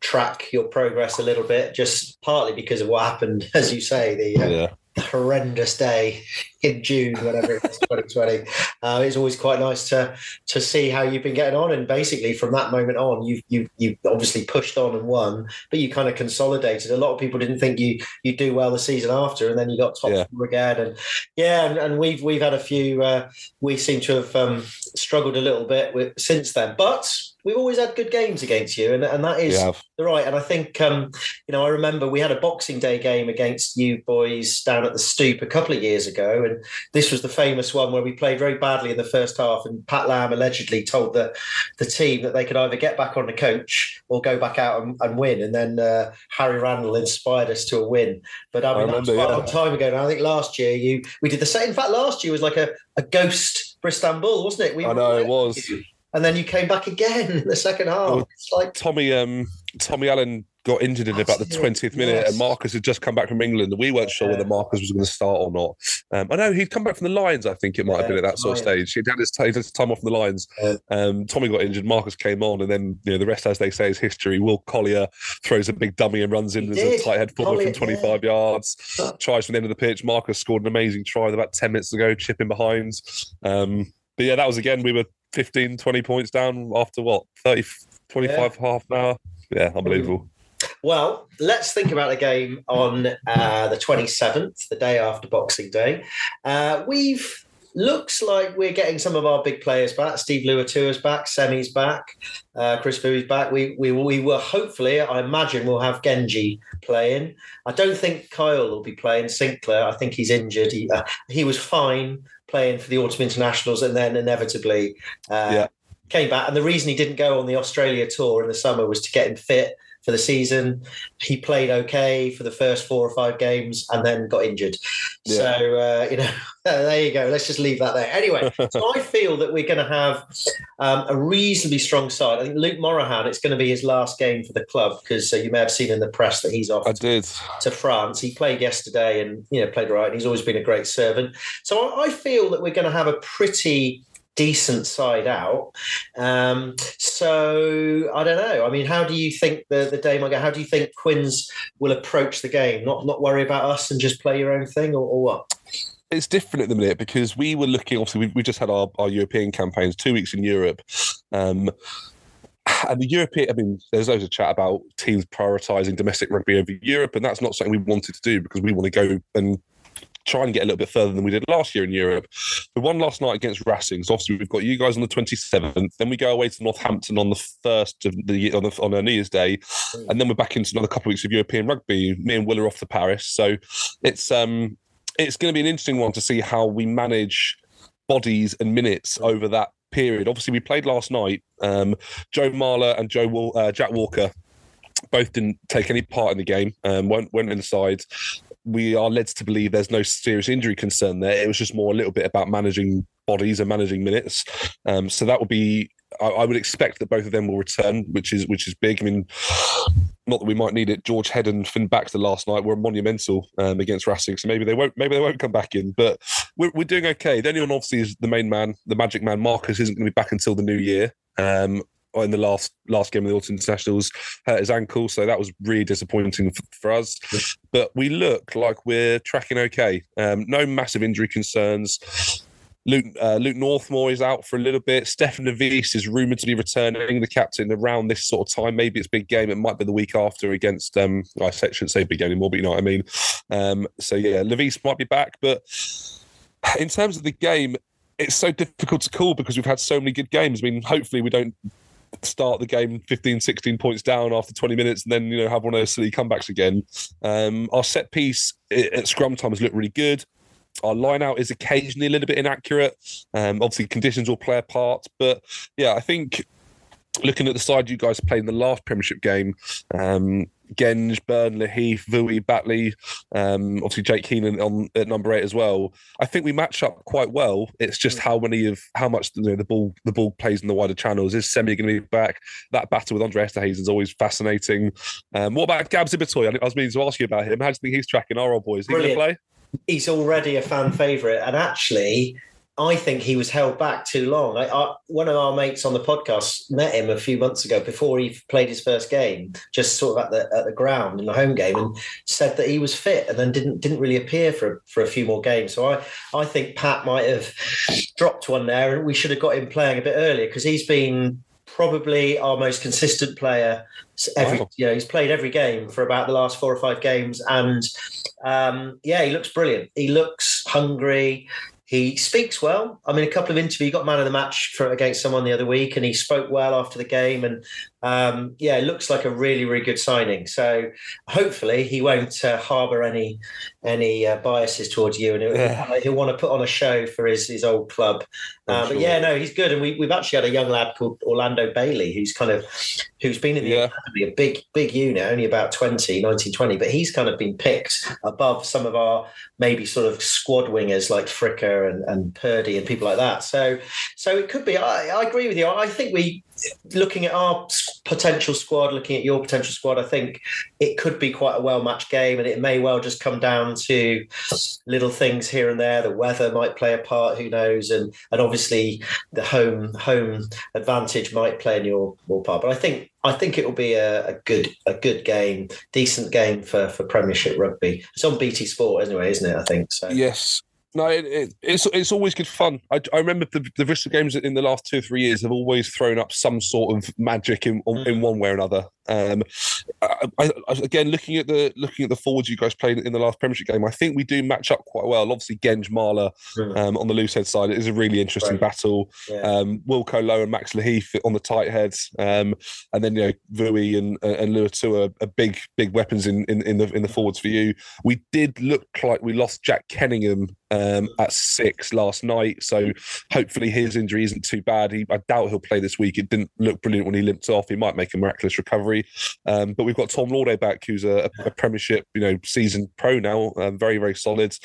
track your progress a little bit, just partly because of what happened, as you say, the uh, yeah horrendous day in June, whatever it was, 2020. Uh, it's always quite nice to to see how you've been getting on. And basically, from that moment on, you you you obviously pushed on and won, but you kind of consolidated. A lot of people didn't think you you do well the season after, and then you got top yeah. four again. And yeah, and, and, we've we've had a few. Uh, we seem to have um, struggled a little bit with, since then, but we've always had good games against you, and, and that is the right. And I think, um, you know, I remember we had a Boxing Day game against you boys down at the Stoop a couple of years ago, and this was the famous one where we played very badly in the first half, and Pat Lam allegedly told the the team that they could either get back on the coach or go back out and, and win, and then uh, Harry Randall inspired us to a win. But I mean, I remember, that was quite yeah. a long time ago. And I think last year you we did the same. In fact, last year was like a, a ghost for Istanbul, wasn't it? We I know it was and then you came back again in the second half. Well, it's like Tommy, um, Tommy Allan got injured in about the twentieth minute, yes. and Marcus had just come back from England. and We weren't sure yeah. whether Marcus was going to start or not. Um, I know he'd come back from the Lions. I think it might yeah, have been at that sort of stage. He'd had his, his time off from the Lions. Yeah. Um, Tommy got injured. Marcus came on, and then you know the rest, as they say, is history. Will Collier throws a big dummy and runs in as a tight head forward from twenty five yards. Tries from the end of the pitch. Marcus scored an amazing try about ten minutes ago, chipping behind. Um, but yeah, that was again. We were 15, 20 points down after what 30, 25 yeah. half an hour. Yeah, unbelievable. Well, let's think about the game on uh, the 27th, the day after Boxing Day. Uh, we've looks like we're getting some of our big players back. Steve Luatua's back, Semi's back, uh, Chris Vui's back. We, we we will hopefully, I imagine, we'll have Genge playing. I don't think Kyle will be playing. Sinckler, I think he's injured. He uh, he was fine playing for the autumn internationals, and then inevitably uh, yeah. came back. And the reason he didn't go on the Australia tour in the summer was to get him fit for the season. He played okay for the first four or five games and then got injured. Yeah. So, uh, you know, there you go. Let's just leave that there. Anyway, so I feel that we're going to have um, a reasonably strong side. I think Luke Morahan, it's going to be his last game for the club because uh, you may have seen in the press that he's off I did. to France. He played yesterday and, you know, played right. And he's always been a great servant. So I feel that we're going to have a pretty decent side out. Um, so I don't know. I mean, how do you think the the day might go? How do you think Quins will approach the game? Not not worry about us and just play your own thing, or, or what? It's different at the minute because we were looking. Obviously, we, we just had our, our European campaigns, two weeks in Europe. Um, and the European, I mean, there's loads of chat about teams prioritising domestic rugby over Europe, and that's not something we wanted to do because we want to go and try and get a little bit further than we did last year in Europe. We won last night against Racing. So obviously we've got you guys on the 27th. Then we go away to Northampton on the first of the on, the, on our New Year's Day, and then we're back into another couple of weeks of European rugby. Me and Will are off to Paris, so it's um it's going to be an interesting one to see how we manage bodies and minutes over that period. Obviously, we played last night. Um, Joe Marler and Joe uh, Jack Walker both didn't take any part in the game. Um, went went inside we are led to believe there's no serious injury concern there. It was just more a little bit about managing bodies and managing minutes. Um, so that would be. I, would expect that both of them will return, which is which is big. I mean, not that we might need it. George Head and Fin Baxter last night were monumental um, against Racing, so maybe they won't. Maybe they won't come back in, but we're, we're doing okay. The only one obviously is the main man, the magic man. Marcus isn't going to be back until the new year. Um, in the last last game of the Autumn Internationals hurt his ankle, so that was really disappointing for, for us. But we look like we're tracking okay. Um, no massive injury concerns. Luke, uh, Luke Northmore is out for a little bit. Stephan Lewies is rumoured to be returning, the captain, around this sort of time. Maybe it's big game. It might be the week after against. Um, I shouldn't say big game anymore, but you know what I mean. Um, so yeah, Levis might be back, but in terms of the game, it's so difficult to call because we've had so many good games. I mean, hopefully we don't start the game 15, 16 points down after 20 minutes and then, you know, have one of those silly comebacks again. Um, our set piece at scrum time has looked really good. Our line out is occasionally a little bit inaccurate. Um, obviously, conditions will play a part. But yeah, I think looking at the side you guys played in the last Premiership game, um, Genge, Burnley, Heath, Vui, Batley, um, obviously Jake Heenan on at number eight as well. I think we match up quite well. It's just how many of how much you know, the ball the ball plays in the wider channels. Is Semi going to be back? That battle with Andre Esterhuizen is always fascinating. Um, what about Gabs Ibitoye? I was meaning to ask you about him. How do you think he's tracking our old boys? Is he going to play? He's already a fan favourite, and actually, I think he was held back too long. I, I, one of our mates on the podcast met him a few months ago before he played his first game, just sort of at the at the ground in the home game, and said that he was fit, and then didn't didn't really appear for for a few more games. So I I think Pat might have dropped one there, and we should have got him playing a bit earlier because he's been probably our most consistent player. Every wow. you know he's played every game for about the last four or five games, and um, yeah, he looks brilliant. He looks hungry. He speaks well. I mean, a couple of interviews. He got man of the match for, against someone the other week, and he spoke well after the game. And um, yeah, it looks like a really, really good signing. So hopefully he won't uh, harbour any any uh, biases towards you, and he'll, yeah. he'll, want to put on a show for his his old club. Uh, sure. But yeah, no, he's good. And we, we've actually had a young lad called Orlando Bailey, who's kind of who's been in the yeah. academy, a big big unit, only about 20, 19, 20, but he's kind of been picked above some of our maybe sort of squad wingers like Fricker and, and Purdy and people like that. So so it could be. I, I agree with you. I think we looking at our potential squad, looking at your potential squad, I think it could be quite a well matched game, and it may well just come down to little things here and there. The weather might play a part, who knows, and and obviously the home home advantage might play in your, your part. But I think I think it will be a, a, good a good game, decent game for for Premiership rugby. It's on BT Sport anyway, isn't it? I think so. Yes, no, it, it, it's it's always good fun. I, I remember the, the Bristol games in the last two or three years have always thrown up some sort of magic in mm. in one way or another. Um, I, I, again, looking at the looking at the forwards you guys played in the last Premiership game, I think we do match up quite well. Obviously, Genge Marler mm. um, on the loose head side it is a really interesting right. battle. Yeah. Um, Wilco Low and Max Lahiff on the tight heads, um, and then you know Vui and and Luatua are, are big big weapons in, in, in the in the forwards for you. We did look like we lost Jack Kenningham um, at six last night. So hopefully his injury isn't too bad. He, I doubt he'll play this week. It didn't look brilliant when he limped off. He might make a miraculous recovery. Um, but we've got Tom Lawday back, who's a, a, Premiership, you know, season pro now, um, very very solid.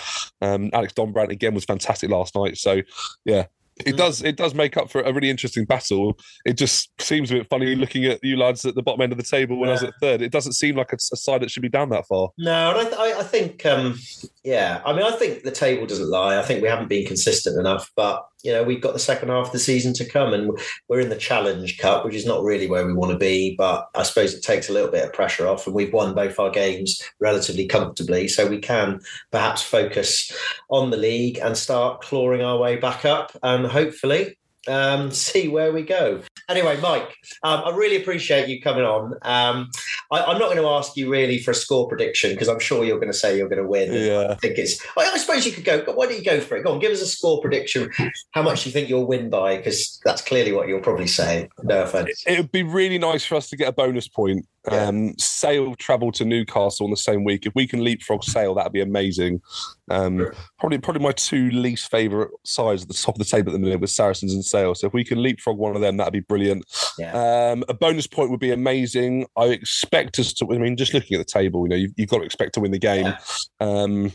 Um, Alex Dombrandt again was fantastic last night. So yeah, it mm. does it does make up for a really interesting battle. It just seems a bit funny looking at you lads at the bottom end of the table when yeah. I was at third. It doesn't seem like a, a, side that should be down that far. No, and I, th- I think um, yeah, I mean I think the table doesn't lie. I think we haven't been consistent enough, but you know we've got the second half of the season to come, and we're in the Challenge Cup, which is not really where we want to be. But I suppose it takes a little bit of pressure off, and we've won both our games relatively comfortably, so we can perhaps focus on the league and start clawing our way back up, and hopefully um, see where we go. Anyway, Mike, um, I really appreciate you coming on. Um, I, am not going to ask you really for a score prediction because I'm sure you're going to say you're going to win. Yeah. I think it's. I, I, suppose you could go. But why don't you go for it? Go on, give us a score prediction. How much you think you'll win by? Because that's clearly what you'll probably say. No offense. It would be really nice for us to get a bonus point yeah. Um, Sale travel to Newcastle on the same week. If we can leapfrog Sale, that'd be amazing. Um, sure. Probably, probably my two least favourite sides at the top of the table at the minute with Saracens and Sale. So if we can leapfrog one of them, that'd be brilliant. Yeah. Um, a bonus point would be amazing. I expect us to. I mean, just looking at the table, you know, you've, you've got to expect to win the game. Yeah. Um,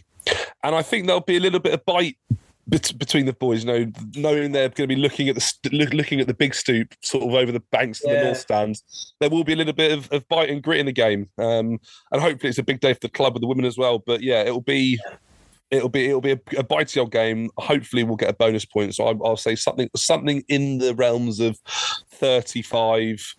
and I think there'll be a little bit of bite between the boys, you know, knowing they're going to be looking at the st- looking at the big stoop, sort of over the banks of yeah. the north stands, there will be a little bit of, of bite and grit in the game, um, and hopefully it's a big day for the club with the women as well. But yeah, it'll be. It'll be it'll be a, a bitey old game. Hopefully, we'll get a bonus point. So I, I'll say something something in the realms of 35,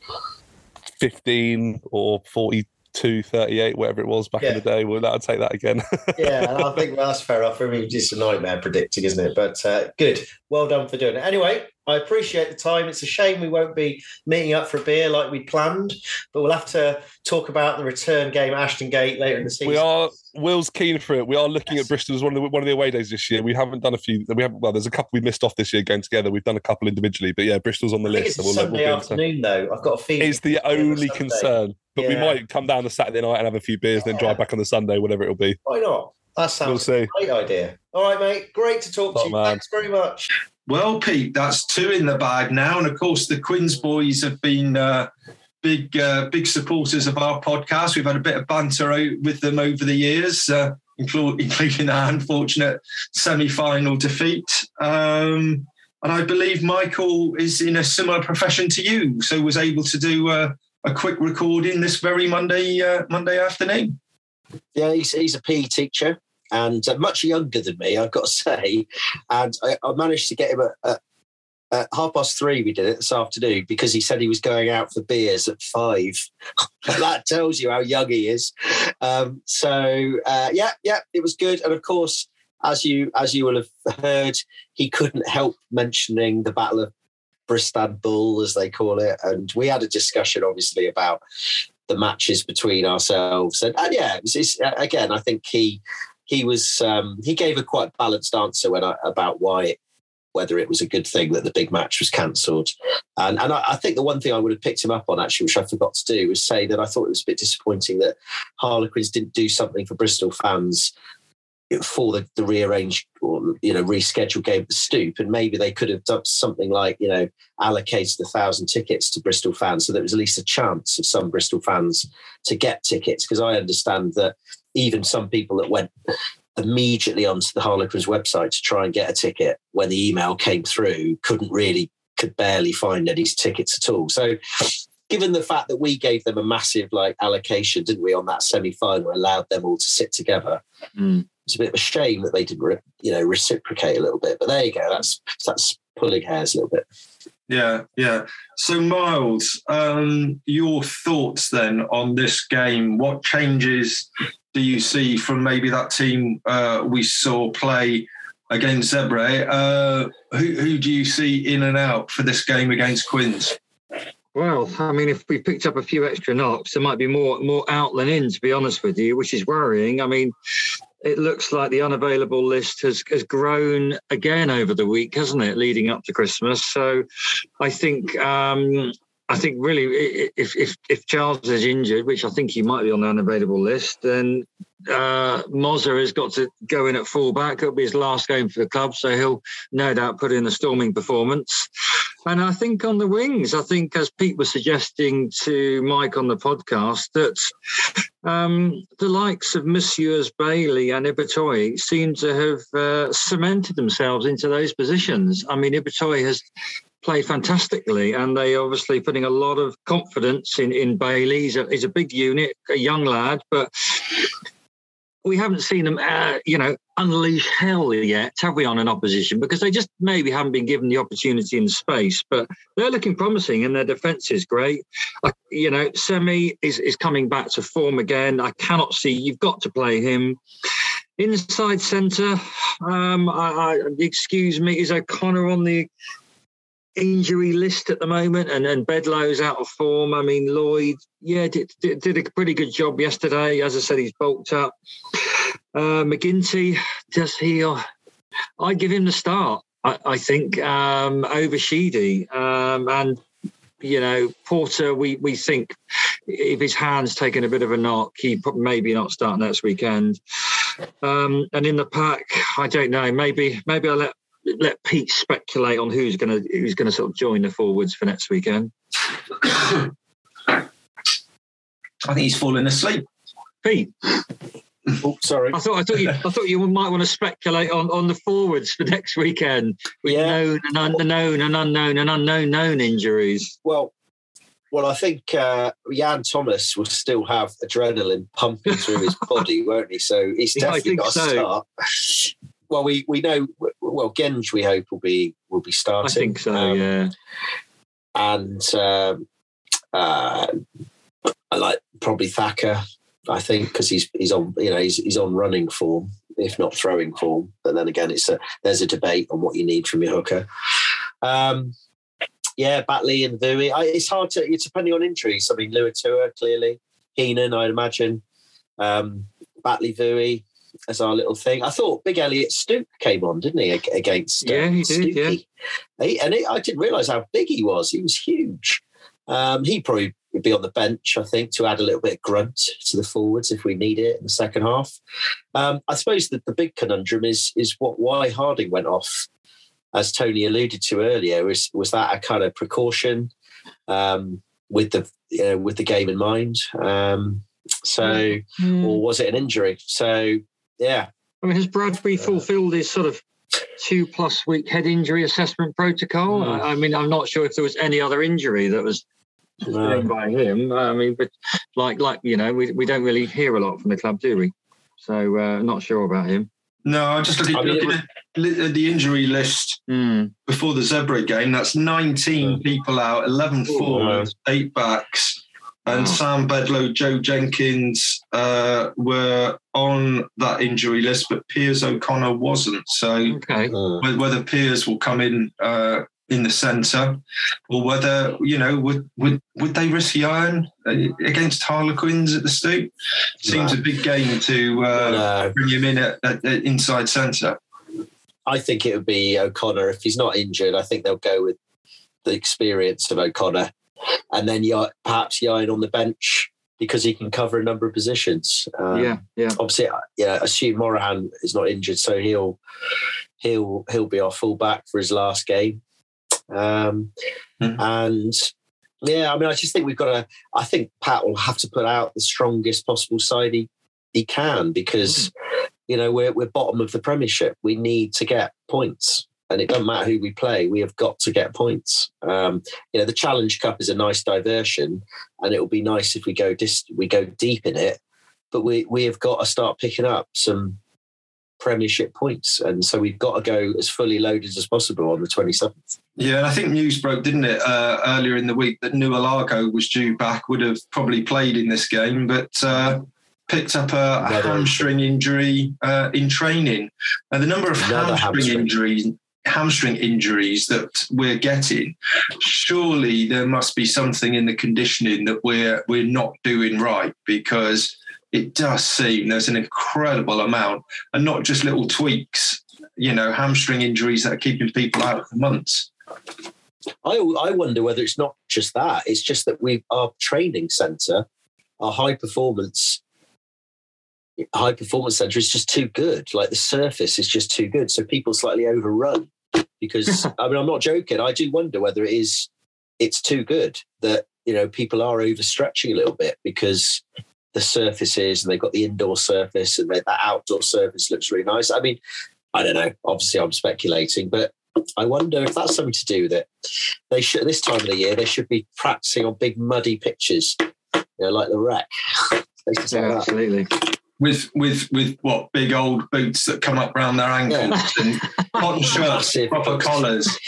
15 or 40 two thirty eight, whatever it was back yeah. in the day. Well, that'll take that again. yeah, I think that's fair enough. For me, just a nightmare predicting, isn't it? But uh, good. Well done for doing it. Anyway, I appreciate the time. It's a shame we won't be meeting up for a beer like we'd planned, but we'll have to talk about the return game at Ashton Gate later in the season. We are Will's keen for it. We are looking at Bristol as one of the one of the away days this year. We haven't done a few. We haven't. Well, there's a couple we missed off this year going together. We've done a couple individually, but yeah, Bristol's on the I list. it's so we'll- we'll able to- afternoon, though. I've got a feeling It's the it's on a only concern. But we might come down the Saturday night and have a few beers, then drive back on the Sunday, whatever it'll be. Why not? That We'll sounds see. a great idea. All right, mate. Great to talk to you. man. Thanks very much. Well, Pete, that's two in the bag now, and of course the Quins boys have been uh, big uh, big supporters of our podcast. We've had a bit of banter out with them over the years, uh, inclu- including our unfortunate semi-final defeat. Um, and I believe Michael is in a similar profession to you, so was able to do uh, a quick recording this very Monday uh, Monday afternoon. Yeah, he's, he's a PE teacher and uh, much younger than me, I've got to say. And I, I managed to get him at, at, at half past three. We did it this afternoon because he said he was going out for beers at five. that tells you how young he is. Um, so uh, yeah, yeah, it was good. And of course, as you as you will have heard, he couldn't help mentioning the Battle of Bristol, Bull, as they call it, and we had a discussion, obviously, about the matches between ourselves. And, and yeah, it was, it's, uh, again, I think he he was um, he gave a quite balanced answer when I, about why whether it was a good thing that the big match was cancelled. And and I, I think the one thing I would have picked him up on actually, which I forgot to do, was say that I thought it was a bit disappointing that Harlequins didn't do something for Bristol fans for the, the rearranged or you know rescheduled game at the stoop and maybe they could have done something like you know allocated a thousand tickets to bristol fans so there was at least a chance of some bristol fans to get tickets because i understand that even some people that went immediately onto the harlequins website to try and get a ticket when the email came through couldn't really could barely find any tickets at all so given the fact that we gave them a massive like allocation didn't we on that semi-final allowed them all to sit together Mm. it's a bit of a shame that they didn't, you know, reciprocate a little bit. But there you go. That's that's pulling hairs a little bit. Yeah, yeah. So, Miles, um, your thoughts then on this game? What changes do you see from maybe that team uh, we saw play against Zebre? Uh, who, who do you see in and out for this game against Quins? Well, I mean, if we picked up a few extra knocks, there might be more more out than in, to be honest with you, which is worrying. I mean, it looks like the unavailable list has has grown again over the week, hasn't it, leading up to Christmas? So, I think. Um, I think really, if if if Charles is injured, which I think he might be on the unavailable list, then uh, has got to go in at fullback. It'll be his last game for the club, so he'll no doubt put in a storming performance. And I think on the wings, I think as Pete was suggesting to Mike on the podcast, that um, the likes of Messieurs Bailey and Ibitoye seem to have uh, cemented themselves into those positions. I mean, Ibitoye has played fantastically, and they obviously putting a lot of confidence in in Bailey. He's a, he's a big unit, a young lad, but we haven't seen them, uh, you know, unleash hell yet, have we, on an opposition? Because they just maybe haven't been given the opportunity and space. But they're looking promising, and their defence is great. I, you know, Semi is is coming back to form again. I cannot see. You've got to play him. Inside centre, um, I, I, excuse me, is O'Connor on the injury list at the moment, and and Bedlow's out of form. I mean, Lloyd, yeah, did, did, did a pretty good job yesterday. As I said, he's bulked up. Uh, MacGinty, does he? Uh, I give him the start. I, I think um, over Sheedy, um, and you know Porter. We we think if his hand's taken a bit of a knock, he maybe not start next weekend. Um, and in the pack, I don't know. Maybe maybe I'll let let Pete speculate on who's going to who's going to sort of join the forwards for next weekend. I think he's falling asleep. Pete, Oh, sorry. I thought I thought you I thought you might want to speculate on, on the forwards for next weekend with Yeah. known and unknown and unknown and unknown known injuries. Well, well, I think uh, Yann Thomas will still have adrenaline pumping through his body, won't he? So he's Yeah, definitely think got to so. start. Well, we we know. Well, Genge, we hope will be will be starting. I think so. Um, yeah. and um, uh, I like probably Thacker. I think because he's he's on you know he's he's on running form, if not throwing form. But then again, it's a there's a debate on what you need from your hooker. Um, yeah, Batley and Vui. I, it's hard to. It's depending on injuries. I mean, Luatua clearly, Heenan, I'd imagine, um, Batley Vui as our little thing. I thought Big Elliott Stooke came on, didn't he, against? Uh, yeah, he did. Yeah, he, and it, I didn't realise how big he was. He was huge. Um, he probably would be on the bench, I think, to add a little bit of grunt to the forwards if we need it in the second half. Um, I suppose that the big conundrum is is what why Harding went off, as Tony alluded to earlier. Was was that a kind of precaution um, with the you know, with the game in mind? Um, so, mm. or was it an injury? So, yeah. I mean, has Bradbury fulfilled his sort of two plus week head injury assessment protocol? Mm. I, I mean, I'm not sure if there was any other injury that was no. by him. I mean, but like like you know, we we don't really hear a lot from the club, do we? So uh, not sure about him. No, I'm just looking, I mean, looking at the injury list mm. before the Zebre game. That's 19 people out, 11 forwards, eight backs. And wow. Sam Bedlow, Joe Jenkins uh, were on that injury list, but Piers O'Connor wasn't. So okay. whether Piers will come in uh, in the centre, or whether you know would would would they risk Ioan against Harlequins at the Stoop? Seems no. a big game to uh, no. bring him in at, at, at inside centre. I think it would be O'Connor if he's not injured. I think they'll go with the experience of O'Connor, and then perhaps Ioan on the bench because he can cover a number of positions. Um, yeah, yeah. Obviously, yeah. Assume Morahan is not injured, so he'll he'll he'll be our fullback for his last game. Um, mm-hmm. And yeah, I mean, I just think we've got to. I think Pat will have to put out the strongest possible side he, he can because mm. you know we're we're bottom of the Premiership. We need to get points, and it doesn't matter who we play. We have got to get points. Um, you know, the Challenge Cup is a nice diversion, and it will be nice if we go dis- we go deep in it. But we we have got to start picking up some Premiership points, and so we've got to go as fully loaded as possible on the twenty seventh. Yeah, and I think news broke, didn't it, uh, earlier in the week that Naulago was due back, would have probably played in this game, but uh, picked up a, a hamstring injury uh, in training. And the number of hamstring, hamstring injuries hamstring injuries that we're getting surely there must be something in the conditioning that we're we're not doing right because it does seem there's an incredible amount and not just little tweaks you know hamstring injuries that are keeping people out for months I, I wonder whether it's not just that. It's just that we our training centre, our high performance high performance centre is just too good. Like the surface is just too good. So people slightly overrun because I mean I'm not joking. I do wonder whether it is it's too good that you know people are overstretching a little bit because the surfaces and they've got the indoor surface and that outdoor surface looks really nice. I mean, I don't know. Obviously, I'm speculating, but I wonder if that's something to do with it. They should this time of the year they should be practicing on big muddy pitches, you know, like the Rec. yeah, absolutely. With with with what big old boots that come up around their ankles yeah. and cotton shirts, proper collars,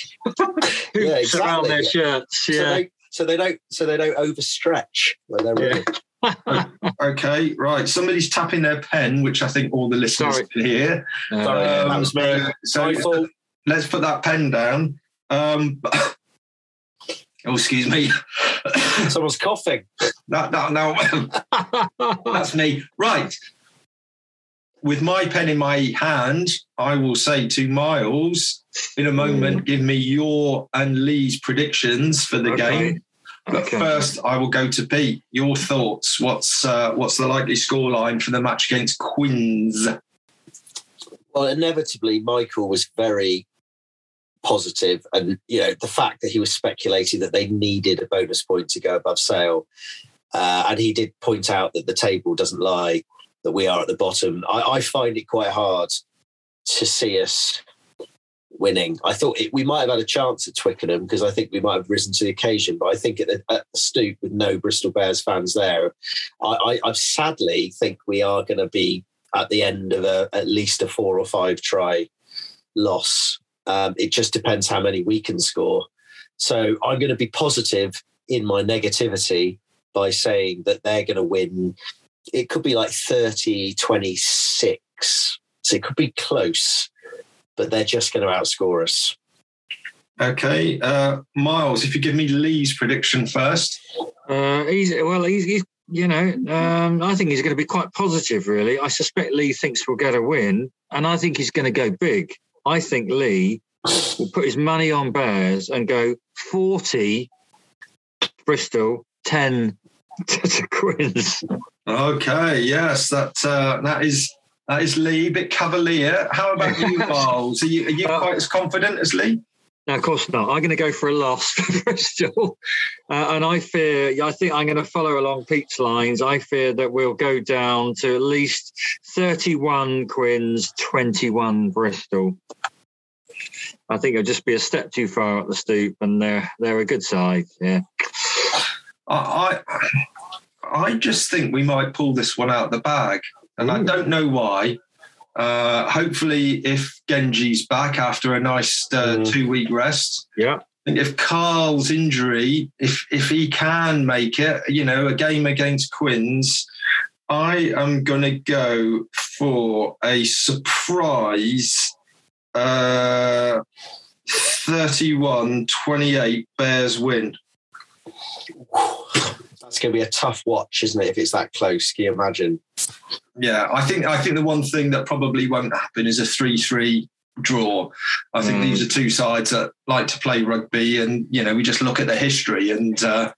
yeah, exactly. around their shirts. Yeah. So they, so they don't so they don't overstretch when they're yeah. okay, right. Somebody's tapping their pen, which I think all the listeners Sorry. can hear. Uh, Sorry, um, that was me. Uh, so, let's put that pen down. Um, oh, excuse me. Someone's coughing. No, no, no. That's me. Right. With my pen in my hand, I will say to Miles in a moment, give me your and Lee's predictions for the okay. game. But okay. first, I will go to Pete. Your thoughts? What's uh, what's the likely scoreline for the match against Quins? Well, inevitably, Michael was very positive, and you know the fact that he was speculating that they needed a bonus point to go above Sale, uh, and he did point out that the table doesn't lie, that we are at the bottom. I, I find it quite hard to see us winning. I thought it, we might have had a chance at Twickenham because I think we might have risen to the occasion. But I think at the, at the stoop with no Bristol Bears fans there, I, I, I sadly think we are going to be at the end of a, at least a four or five try loss um, it just depends how many we can score. So I'm going to be positive in my negativity by saying that they're going to win. It could be like 30 26. So it could be close, but they're just going to outscore us. Okay, uh, Miles, if you give me Lee's prediction first. Uh, he's well, he's, he's you know, um, I think he's going to be quite positive. Really, I suspect Lee thinks we'll get a win, and I think he's going to go big. I think Lee will put his money on Bears and go forty Bristol, ten to Quins. Okay, yes, that uh, that is that is Lee, a bit cavalier. How about you, Miles? Are you are you Uh, quite as confident as Lee? No, of course not. I'm going to go for a loss for Bristol, uh, and I fear. I think I'm going to follow along Pete's lines. I fear that we'll go down to at least 31 Quins, 21 Bristol. I think it'll just be a step too far up the stoop, and they're they're a good side. Yeah. I, I I just think we might pull this one out of the bag, and I don't know why. Uh, hopefully, if Genge's back after a nice uh, Mm. two week rest, Yeah. and if Carl's injury, if if he can make it, you know, a game against Quins, I am going to go for a surprise uh, 31-28 Bears win. That's going to be a tough watch, isn't it? If it's that close, can you imagine? Yeah, I think I think the one thing that probably won't happen is a three-three draw. I think Mm. these are two sides that like to play rugby, and you know we just look at the history, and uh,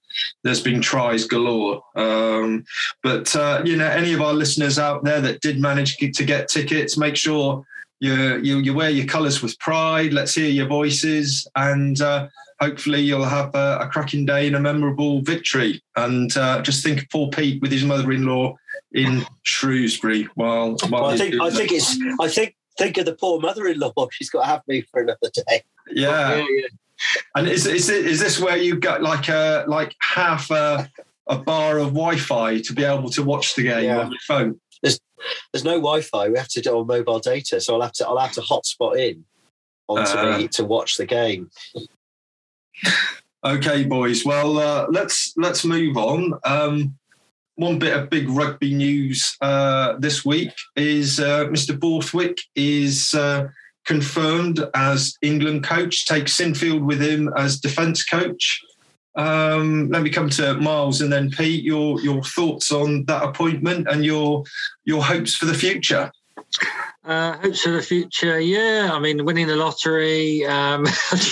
there's been tries galore. Um, but uh, you know, any of our listeners out there that did manage to get tickets, make sure you you, you wear your colours with pride. Let's hear your voices, and uh, hopefully you'll have a, a cracking day and a memorable victory. And uh, just think of poor Pete with his mother-in-law in Shrewsbury. While, while Well, I think I that. think it's I think think of the poor mother-in-law. She's got to have me for another day. yeah. yeah, yeah. And is is it, is this where you got like a like half a a bar of Wi-Fi to be able to watch the game Yeah. on your phone? There's there's no Wi-Fi. We have to do it on mobile data, so I'll have to I'll have to hotspot in onto Uh. me to watch the game. Okay, boys. Well, uh, let's let's move on. Um, one bit of big rugby news uh, this week is uh, Mr. Borthwick is uh, confirmed as England coach. Takes Sinfield with him as defence coach. Um, let me come to Miles and then Pete. Your your thoughts on that appointment and your your hopes for the future. Uh, hopes for the future, yeah. I mean, winning the lottery. Um,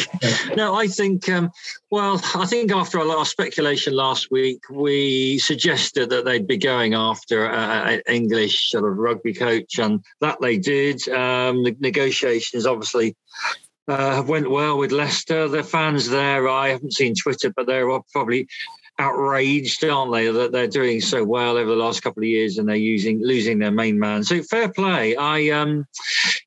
no, I think. Um, well, I think after a lot of speculation last week, we suggested that they'd be going after an English sort of rugby coach, and that they did. Um, the negotiations obviously uh, have went well with Leicester. The fans there, I haven't seen Twitter, but they're probably outraged, aren't they, that they're doing so well over the last couple of years and they're using losing their main man. So fair play. I um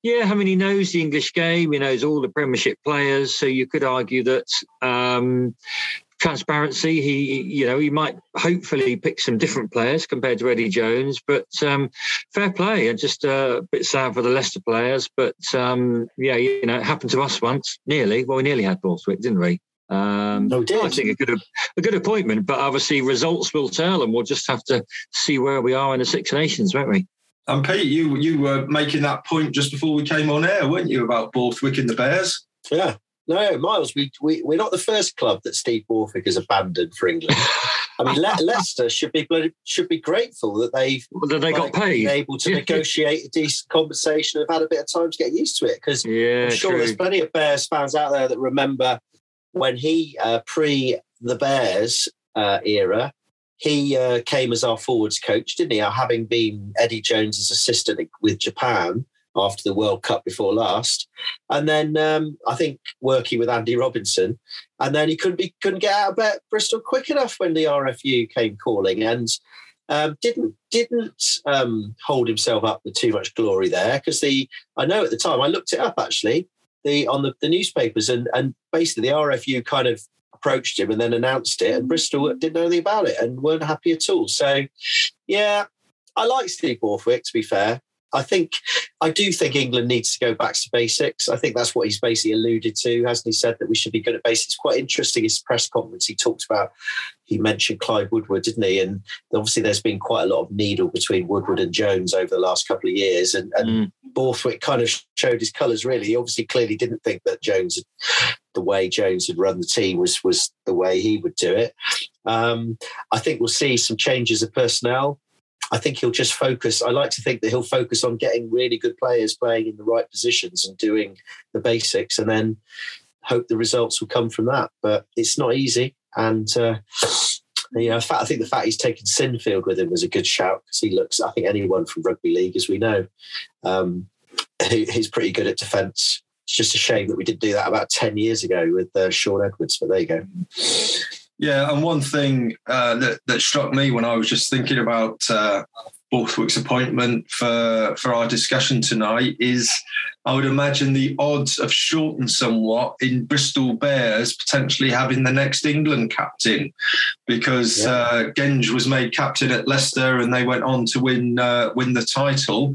yeah, I mean he knows the English game, he knows all the Premiership players, so you could argue that um transparency he you know he might hopefully pick some different players compared to Eddie Jones but um fair play and just uh, a bit sad for the Leicester players but um yeah you know it happened to us once nearly well we nearly had Borthwick didn't we um, No, we did. I think a good a good appointment, but obviously results will tell, and we'll just have to see where we are in the Six Nations, won't we? And Pete, you you were making that point just before we came on air, weren't you, about Borthwick and the Bears? Yeah. No, Miles, we, we, we're not the first club that Steve Borthwick has abandoned for England. I mean, Le- Leicester should be should be grateful that they've That they got like, been paid. able to negotiate a decent compensation and have had a bit of time to get used to it. Because Yeah, I'm sure true. there's plenty of Bears fans out there that remember when he uh, pre the Bears uh, era, he uh, came as our forwards coach, didn't he? Having been Eddie Jones's assistant with Japan after the World Cup before last, and then um, I think working with Andy Robinson, and then he couldn't be couldn't get out of bed, Bristol quick enough when the RFU came calling, and um, didn't didn't um, hold himself up with too much glory there because the I know at the time I looked it up actually the on the, the newspapers and and basically the RFU kind of approached him and then announced it and Bristol didn't know anything about it and weren't happy at all. So yeah, I like Steve Borthwick to be fair. I think I do think England needs to go back to basics. I think that's what he's basically alluded to, hasn't he? Said that we should be good at basics. It's quite interesting. His press conference, he talked about. He mentioned Clive Woodward, didn't he? And obviously, there's been quite a lot of needle between Woodward and Jones over the last couple of years. And, and Mm. Borthwick kind of showed his colours. Really, he obviously clearly didn't think that Jones the way Jones had run the team was was the way he would do it. Um, I think we'll see some changes of personnel. I think he'll just focus. I like to think that he'll focus on getting really good players playing in the right positions and doing the basics, and then hope the results will come from that. But it's not easy, and uh, in I think the fact he's taken Sinfield with him was a good shout because he looks. I think anyone from rugby league, as we know, um, he, he's pretty good at defence. It's just a shame that we didn't do that about ten years ago with uh, Shaun Edwards. But there you go. Yeah, and one thing uh, that that struck me when I was just thinking about uh, Borthwick's appointment for for our discussion tonight is I would imagine the odds have shortened somewhat in Bristol Bears potentially having the next England captain because yeah. uh, Genge was made captain at Leicester and they went on to win uh, win the title.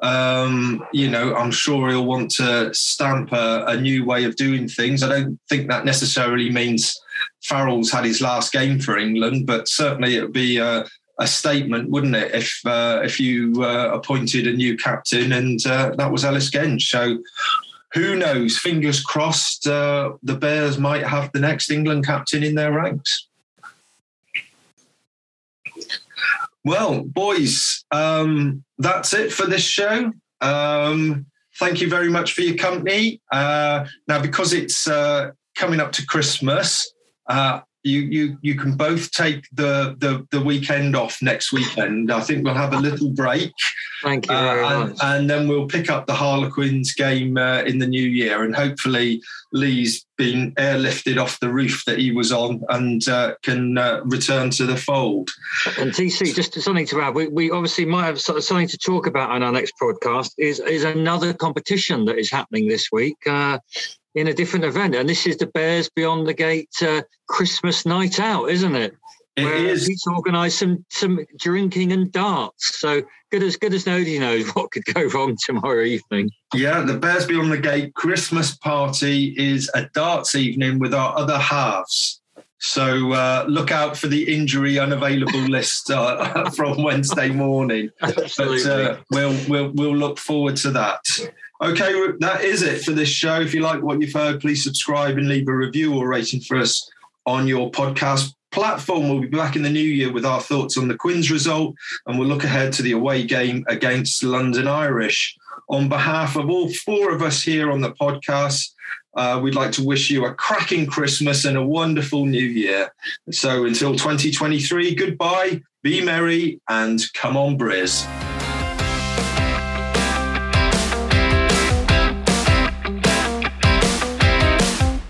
Um, you know, I'm sure he'll want to stamp a, a new way of doing things. I don't think that necessarily means Farrell's had his last game for England, but certainly it would be a, a statement, wouldn't it, if uh, if you uh, appointed a new captain and uh, that was Ellis Genge. So who knows? Fingers crossed, uh, the Bears might have the next England captain in their ranks. Well, boys, um, that's it for this show. Um, thank you very much for your company. Uh, now, because it's uh, coming up to Christmas, uh, you you you can both take the, the the weekend off next weekend. I think we'll have a little break. Thank you uh, and, and, then we'll pick up the Harlequins game uh, in the new year, and hopefully Lee's been airlifted off the roof that he was on and uh, can uh, return to the fold. And TC, just something to add, we, we obviously might have something to talk about on our next podcast. Is is another competition that is happening this week. In a different event. And this is the Bears Beyond the Gate uh, Christmas night out, isn't it? It Where is. He's organised some some drinking and darts. So good as good as nobody knows what could go wrong tomorrow evening. Yeah, the Bears Beyond the Gate Christmas party is a darts evening with our other halves. So uh, look out for the injury unavailable list uh, from Wednesday morning. Absolutely. But uh, we'll we'll we'll look forward to that. Okay, that is it for this show. If you like what you've heard, please subscribe and leave a review or rating for us on your podcast platform. We'll be back in the new year with our thoughts on the Quins result, and we'll look ahead to the away game against London Irish. On behalf of all four of us here on the podcast, uh, we'd like to wish you a cracking Christmas and a wonderful new year. So until 2023, goodbye, be merry, and come on, Briz.